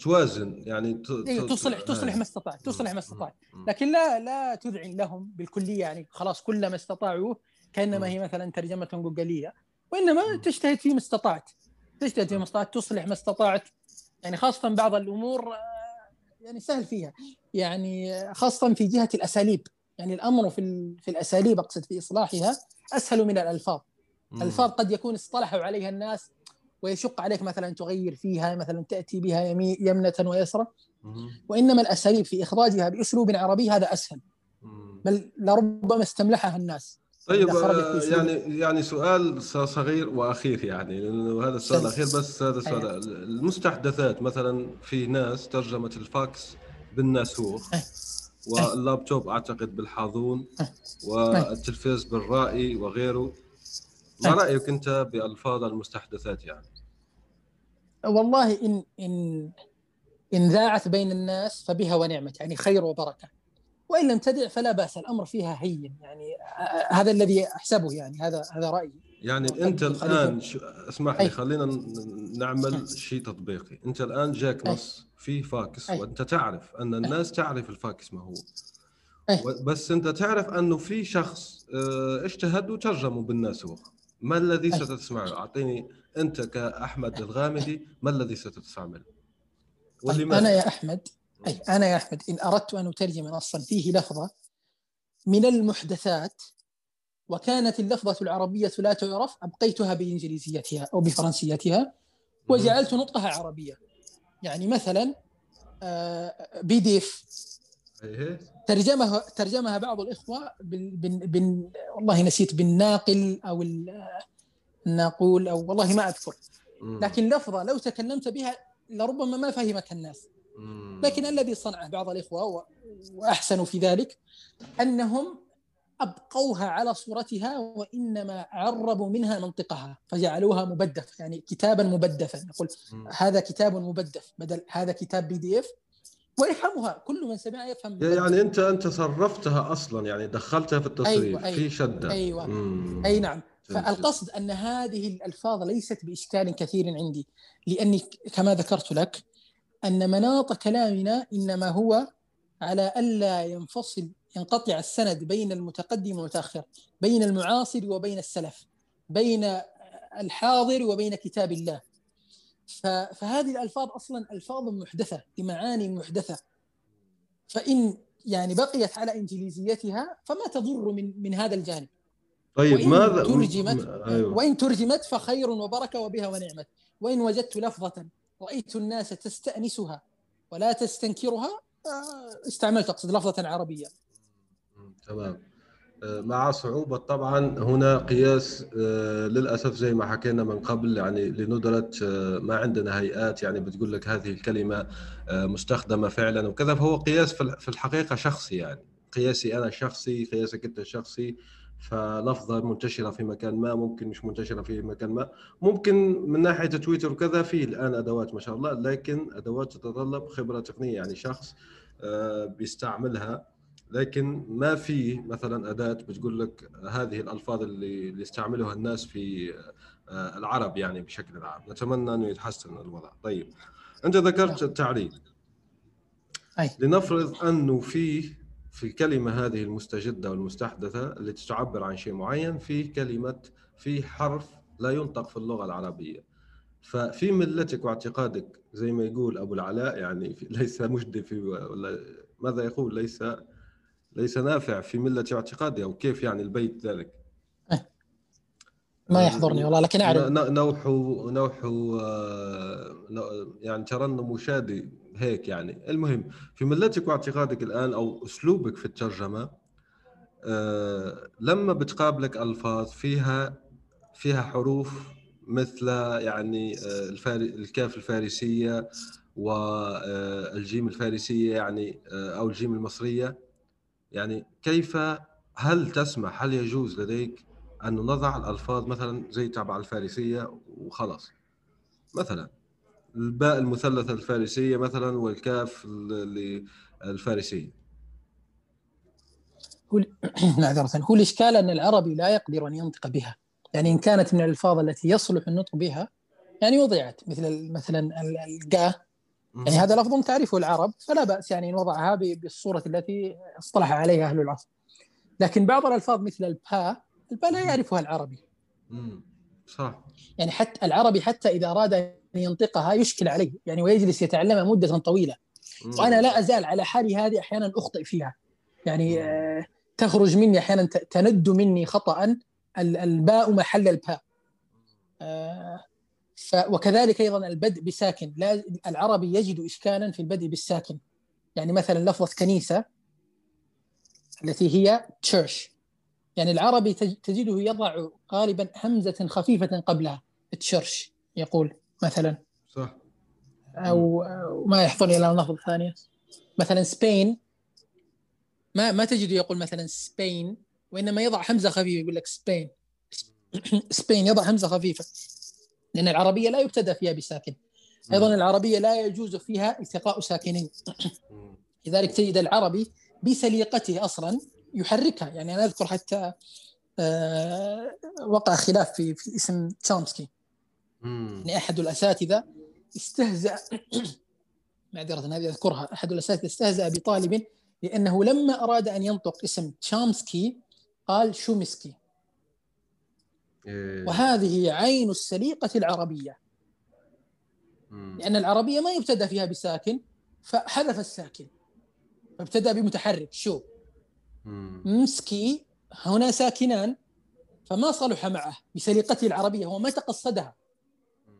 توازن يعني إيه، تصلح تصلح ما استطعت تصلح ما استطعت لكن لا لا تذعن لهم بالكلية يعني خلاص كل ما استطاعوا كأنما هي مثلا ترجمة جوجلية وإنما تجتهد فيما استطعت تجتهد فيما استطعت تصلح ما استطعت يعني خاصة بعض الأمور آه، يعني سهل فيها. يعني خاصة في جهة الأساليب. يعني الأمر في في الأساليب أقصد في إصلاحها أسهل من الألفاظ. الفاظ قد يكون اصطلحوا عليها الناس ويشق عليك مثلا تغير فيها مثلا تأتي بها يمنة ويسرى وإنما الأساليب في إخراجها بأسلوب عربي هذا أسهل. بل لربما استملحها الناس. طيب آه، يعني يعني سؤال صغير وأخير يعني لأنه هذا السؤال الأخير بس هذا السؤال. المستحدثات مثلا في ناس ترجمت الفاكس بالناسوخ واللابتوب أعتقد بالحاضون والتلفاز بالرائي وغيره. ما رأيك أنت بألفاظ المستحدثات يعني؟ والله ان ان إن ذاعت بين الناس فبها ونعمت يعني خير وبركة. وإن لم تذع فلا بأس الأمر فيها هين يعني هذا الذي أحسبه يعني هذا هذا رأيي. يعني أنت الآن اسمح لي خلينا نعمل شيء تطبيقي. أنت الآن جاك نص فيه فاكس وأنت تعرف أن الناس تعرف الفاكس ما هو. بس أنت تعرف أنه في شخص آه، اجتهد وترجمه بالناسوخ ما الذي ستسمعه؟ أعطيني أنت كأحمد الغامدي ما الذي ستستعمله؟ طيب أنا يا أحمد أي أنا يا أحمد إن أردت أن أترجم نصا فيه لفظة من المحدثات وكانت اللفظة العربية لا تعرف أبقيتها بإنجليزيتها أو بفرنسيتها وجعلت نطقها عربية. يعني مثلا بي ترجمها ترجمها بعض الإخوة بن بن بن والله نسيت بالناقل أو الناقول أو والله ما أذكر. لكن لفظة لو تكلمت بها لربما ما فهمتها الناس. لكن الذي صنعه بعض الإخوة واحسنوا في ذلك أنهم أبقوها على صورتها وإنما عربوا منها منطقها فجعلوها مبدف يعني كتابا مبدفا. نقول هذا كتاب مبدف بدل هذا كتاب بي دي إف ويفهمها كل من سمعها يفهم يعني انت أنت صرفتها أصلا يعني دخلتها في التصريف أيوة أيوة. في شدة. أيوه. مم. أي نعم. فالقصد أن هذه الألفاظ ليست بإشكال كثير عندي لأني كما ذكرت لك أن مناط كلامنا إنما هو على ألا ينفصل ينقطع السند بين المتقدم والمتأخر بين المعاصر وبين السلف بين الحاضر وبين كتاب الله. فهذه الألفاظ أصلا ألفاظ محدثة بمعاني محدثة. فإن يعني بقيت على إنجليزيتها فما تضر من من هذا الجانب. طيب وإن ماذا ترجمت أيوه. وإن ترجمت فخير وبركة وبها ونعمت. وإن وجدت لفظة رأيت الناس تستأنسها ولا تستنكرها آه، استعملت أقصد لفظة عربية. تمام. مع صعوبة طبعا هنا قياس آه، للأسف زي ما حكينا من قبل يعني لندرة آه، ما عندنا هيئات يعني بتقول لك هذه الكلمة آه، مستخدمة فعلا وكذا. فهو قياس في الحقيقة شخصي يعني. قياسي أنا شخصي قياسك أنت شخصي فلفظة منتشرة في مكان ما ممكن مش منتشرة في مكان ما. ممكن من ناحية تويتر وكذا في الآن أدوات ما شاء الله لكن أدوات تتطلب خبرة تقنية يعني شخص بيستعملها لكن ما في مثلا أداة بتقول لك هذه الألفاظ اللي, اللي يستعملها الناس في آه، العرب يعني بشكل عام. نتمنى أنه يتحسن الوضع. طيب أنت ذكرت نعم. التعريب أي. لنفرض أنه في في الكلمة هذه المستجدة والمستحدثة التي تعبر عن شيء معين في كلمة في حرف لا ينطق في اللغة العربية. ففي ملتك واعتقادك زي ما يقول أبو العلاء يعني ليس مجدي في ولا ماذا يقول؟ ليس ليس نافع في ملة اعتقادي أو كيف يعني البيت ذلك؟ إيه. ما يحضرني والله لكن أعرف. نوح نوح آه، يعني ترنم شادي هيك يعني. المهم في ملتك واعتقادك الآن أو أسلوبك في الترجمة آه، لما بتقابلك ألفاظ فيها فيها حروف مثل يعني آه، الكاف الفارسية والجيم الفارسية يعني أو الجيم المصرية يعني كيف هل تسمح هل يجوز لديك أن نضع الألفاظ مثلا زي تبع الفارسية وخلاص؟ مثلا الباء المثلثة الفارسية مثلا والكاف الفارسية. معذرة هو الإشكال أن العربي لا يقدر أن ينطق بها. يعني إن كانت من الألفاظ التي يصلح النطق بها يعني وضعت مثل مثلا القاء يعني هذا لفظ تعرفه العرب فلا بأس يعني إن وضعها بالصورة التي اصطلح عليها أهل العصر. لكن بعض الألفاظ مثل الباء الباء لا يعرفها العربي. صح. يعني حتى العربي حتى إذا أراد أن ينطقها يشكل عليه يعني ويجلس يتعلمها مدة طويلة. وأنا لا أزال على حالي هذه أحيانا أخطئ فيها. يعني آه تخرج مني أحيانا تند مني خطأ الباء محل الباء. آه ف وكذلك أيضا البدء بساكن. لا العربي يجد اشكالا في البدء بالساكن. يعني مثلا لفظة كنيسة التي هي تشيرش يعني العربي تجده يضع غالبا همزة خفيفة قبلها. تشيرش يقول مثلا. صح. أو ما يحضرني الا لفظ ثانية. مثلا سبين ما ما تجده يقول مثلا سبين وإنما يضع همزة خفيفة يقول لك سبين سبين يضع همزة خفيفة. لأن العربية لا يبتدأ فيها بساكن. أيضا العربية لا يجوز فيها التقاء ساكنين. لذلك تجد العربي بسليقته أصلا يحركها. يعني أنا أذكر حتى آه، وقع خلاف في, في اسم تشومسكي يعني أحد الأساتذة استهزأ معذرة هذه أذكرها. أحد الأساتذة استهزأ بطالب لأنه لما أراد أن ينطق اسم تشامسكي قال شومسكي. وهذه عين السليقة العربية. لأن العربية ما يبتدأ فيها بساكن فحذف الساكن. فابتدأ بمتحرك شو؟ مسكي هنا ساكنان. فما صلح معه بسليقته العربية هو ما تقصدها.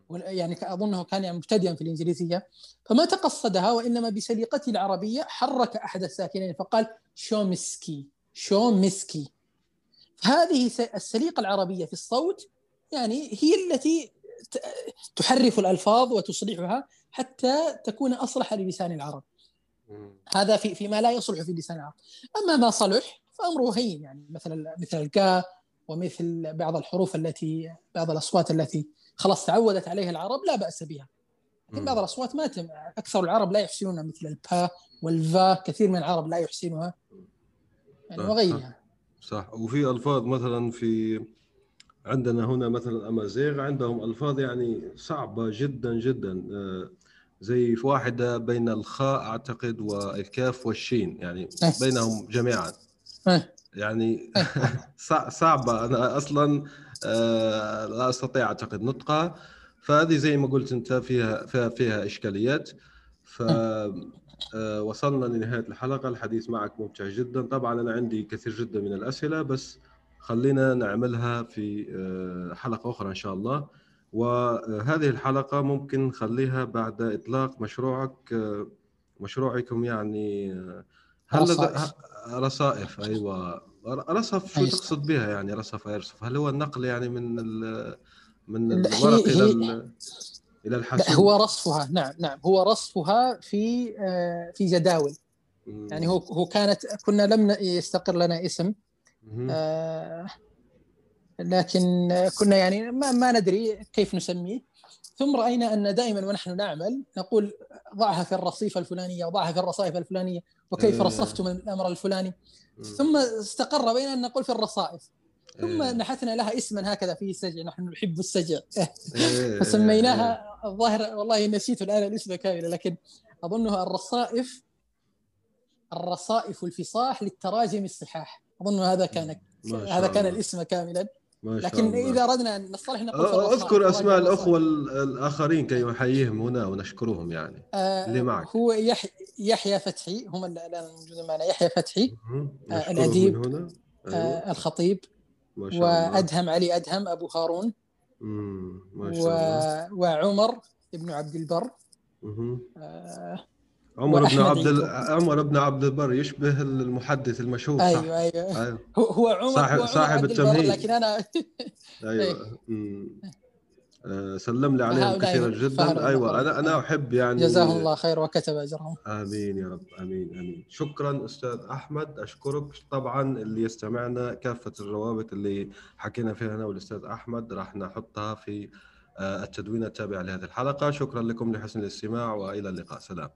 يعني أظنه كان يعني مبتدئا في الإنجليزية. فما تقصدها وإنما بسليقته العربية حرك أحد الساكنين. فقال شومسكي شومسكي هذه السليقة العربية في الصوت يعني هي التي تحرف الألفاظ وتصلحها حتى تكون أصلح للسان العرب. هذا في فيما لا يصلح في لسان العرب. أما ما صلح فأمره هين يعني مثل مثل الكاء ومثل بعض الحروف التي بعض الأصوات التي خلاص تعودت عليها العرب لا بأس بها. لكن بعض الأصوات ما تم أكثر العرب لا يحسنونها مثل الباء والفا كثير من العرب لا يحسنها يعني وغيرها. صح. وفي ألفاظ مثلا في عندنا هنا مثلا أمازيغ عندهم ألفاظ يعني صعبة جدا جدا. آه، زي في واحدة بين الخاء أعتقد والكاف والشين يعني بينهم جميعا. يعني صعبة. أنا أصلا آه، لا أستطيع أعتقد نطقها. فهذه زي ما قلت أنت فيها فيها, فيها إشكاليات. ف وصلنا لنهاية الحلقة. الحديث معك ممتع جدا. طبعا أنا عندي كثير جدا من الأسئلة بس خلينا نعملها في آه، حلقة أخرى إن شاء الله. وهذه الحلقة ممكن نخليها بعد إطلاق مشروعك آه، مشروعكم يعني هل رصائف. رصائف. أيوة. رصف شو تقصد بها يعني رصف يرصف هل هو النقل يعني من من الورق إلى إلى الحاسوب. هو رصفها. نعم نعم. هو رصفها في آه، في جداول. يعني هو هو كانت كنا لم يستقر لنا اسم. آه لكن كنا يعني ما, ما ندري كيف نسميه. ثم رأينا أن دائما ونحن نعمل نقول ضعها في الرصيف الفلانية وضعها في الرصائف الفلانية وكيف إيه. رصفتم الأمر الفلاني. ثم استقر بين أن نقول في الرصائف. ثم إيه. نحثنا لها اسما هكذا فيه سجع نحن نحب السجع. إيه. فسميناها الظاهر والله نسيت الآن الاسم كاملا لكن اظنها الرصائف الرصائف الفصاح للتراجم الصحاح أظن هذا كان هذا كان الاسم كاملا. لكن الله. إذا أردنا أن نصطلح نقول أذكر أسماء الأخوة الآخرين كي نحييهم هنا ونشكرهم يعني. آه اللي معك. هو يحيى يحيى فتحي هم الآن موجودين معنا. يحيى فتحي آه الأديب هنا. أيوه. آه الخطيب وأدهم. علي أدهم أبو هارون. ما شاء الله. وعمر ابن عبد البر. آه عمر بن عبد ال... عمر بن عبد البر يشبه المحدث المشهور صح؟ أيوه أيوه, أيوه. هو عمر صاحب, هو عمر صاحب التمهيد. لكن أنا أيوه. آه سلم لي عليهم كثيرا جدا. أيوه أنا أنا أحب يعني جزاهم الله خير وكتب أجرهم. آمين يا رب آمين آمين. شكرا أستاذ أحمد أشكرك طبعا اللي يستمعنا كافة الروابط اللي حكينا فيها أنا والأستاذ أحمد راح نحطها في آه، التدوين التابع لهذه الحلقة. شكرا لكم لحسن الاستماع وإلى اللقاء سلام.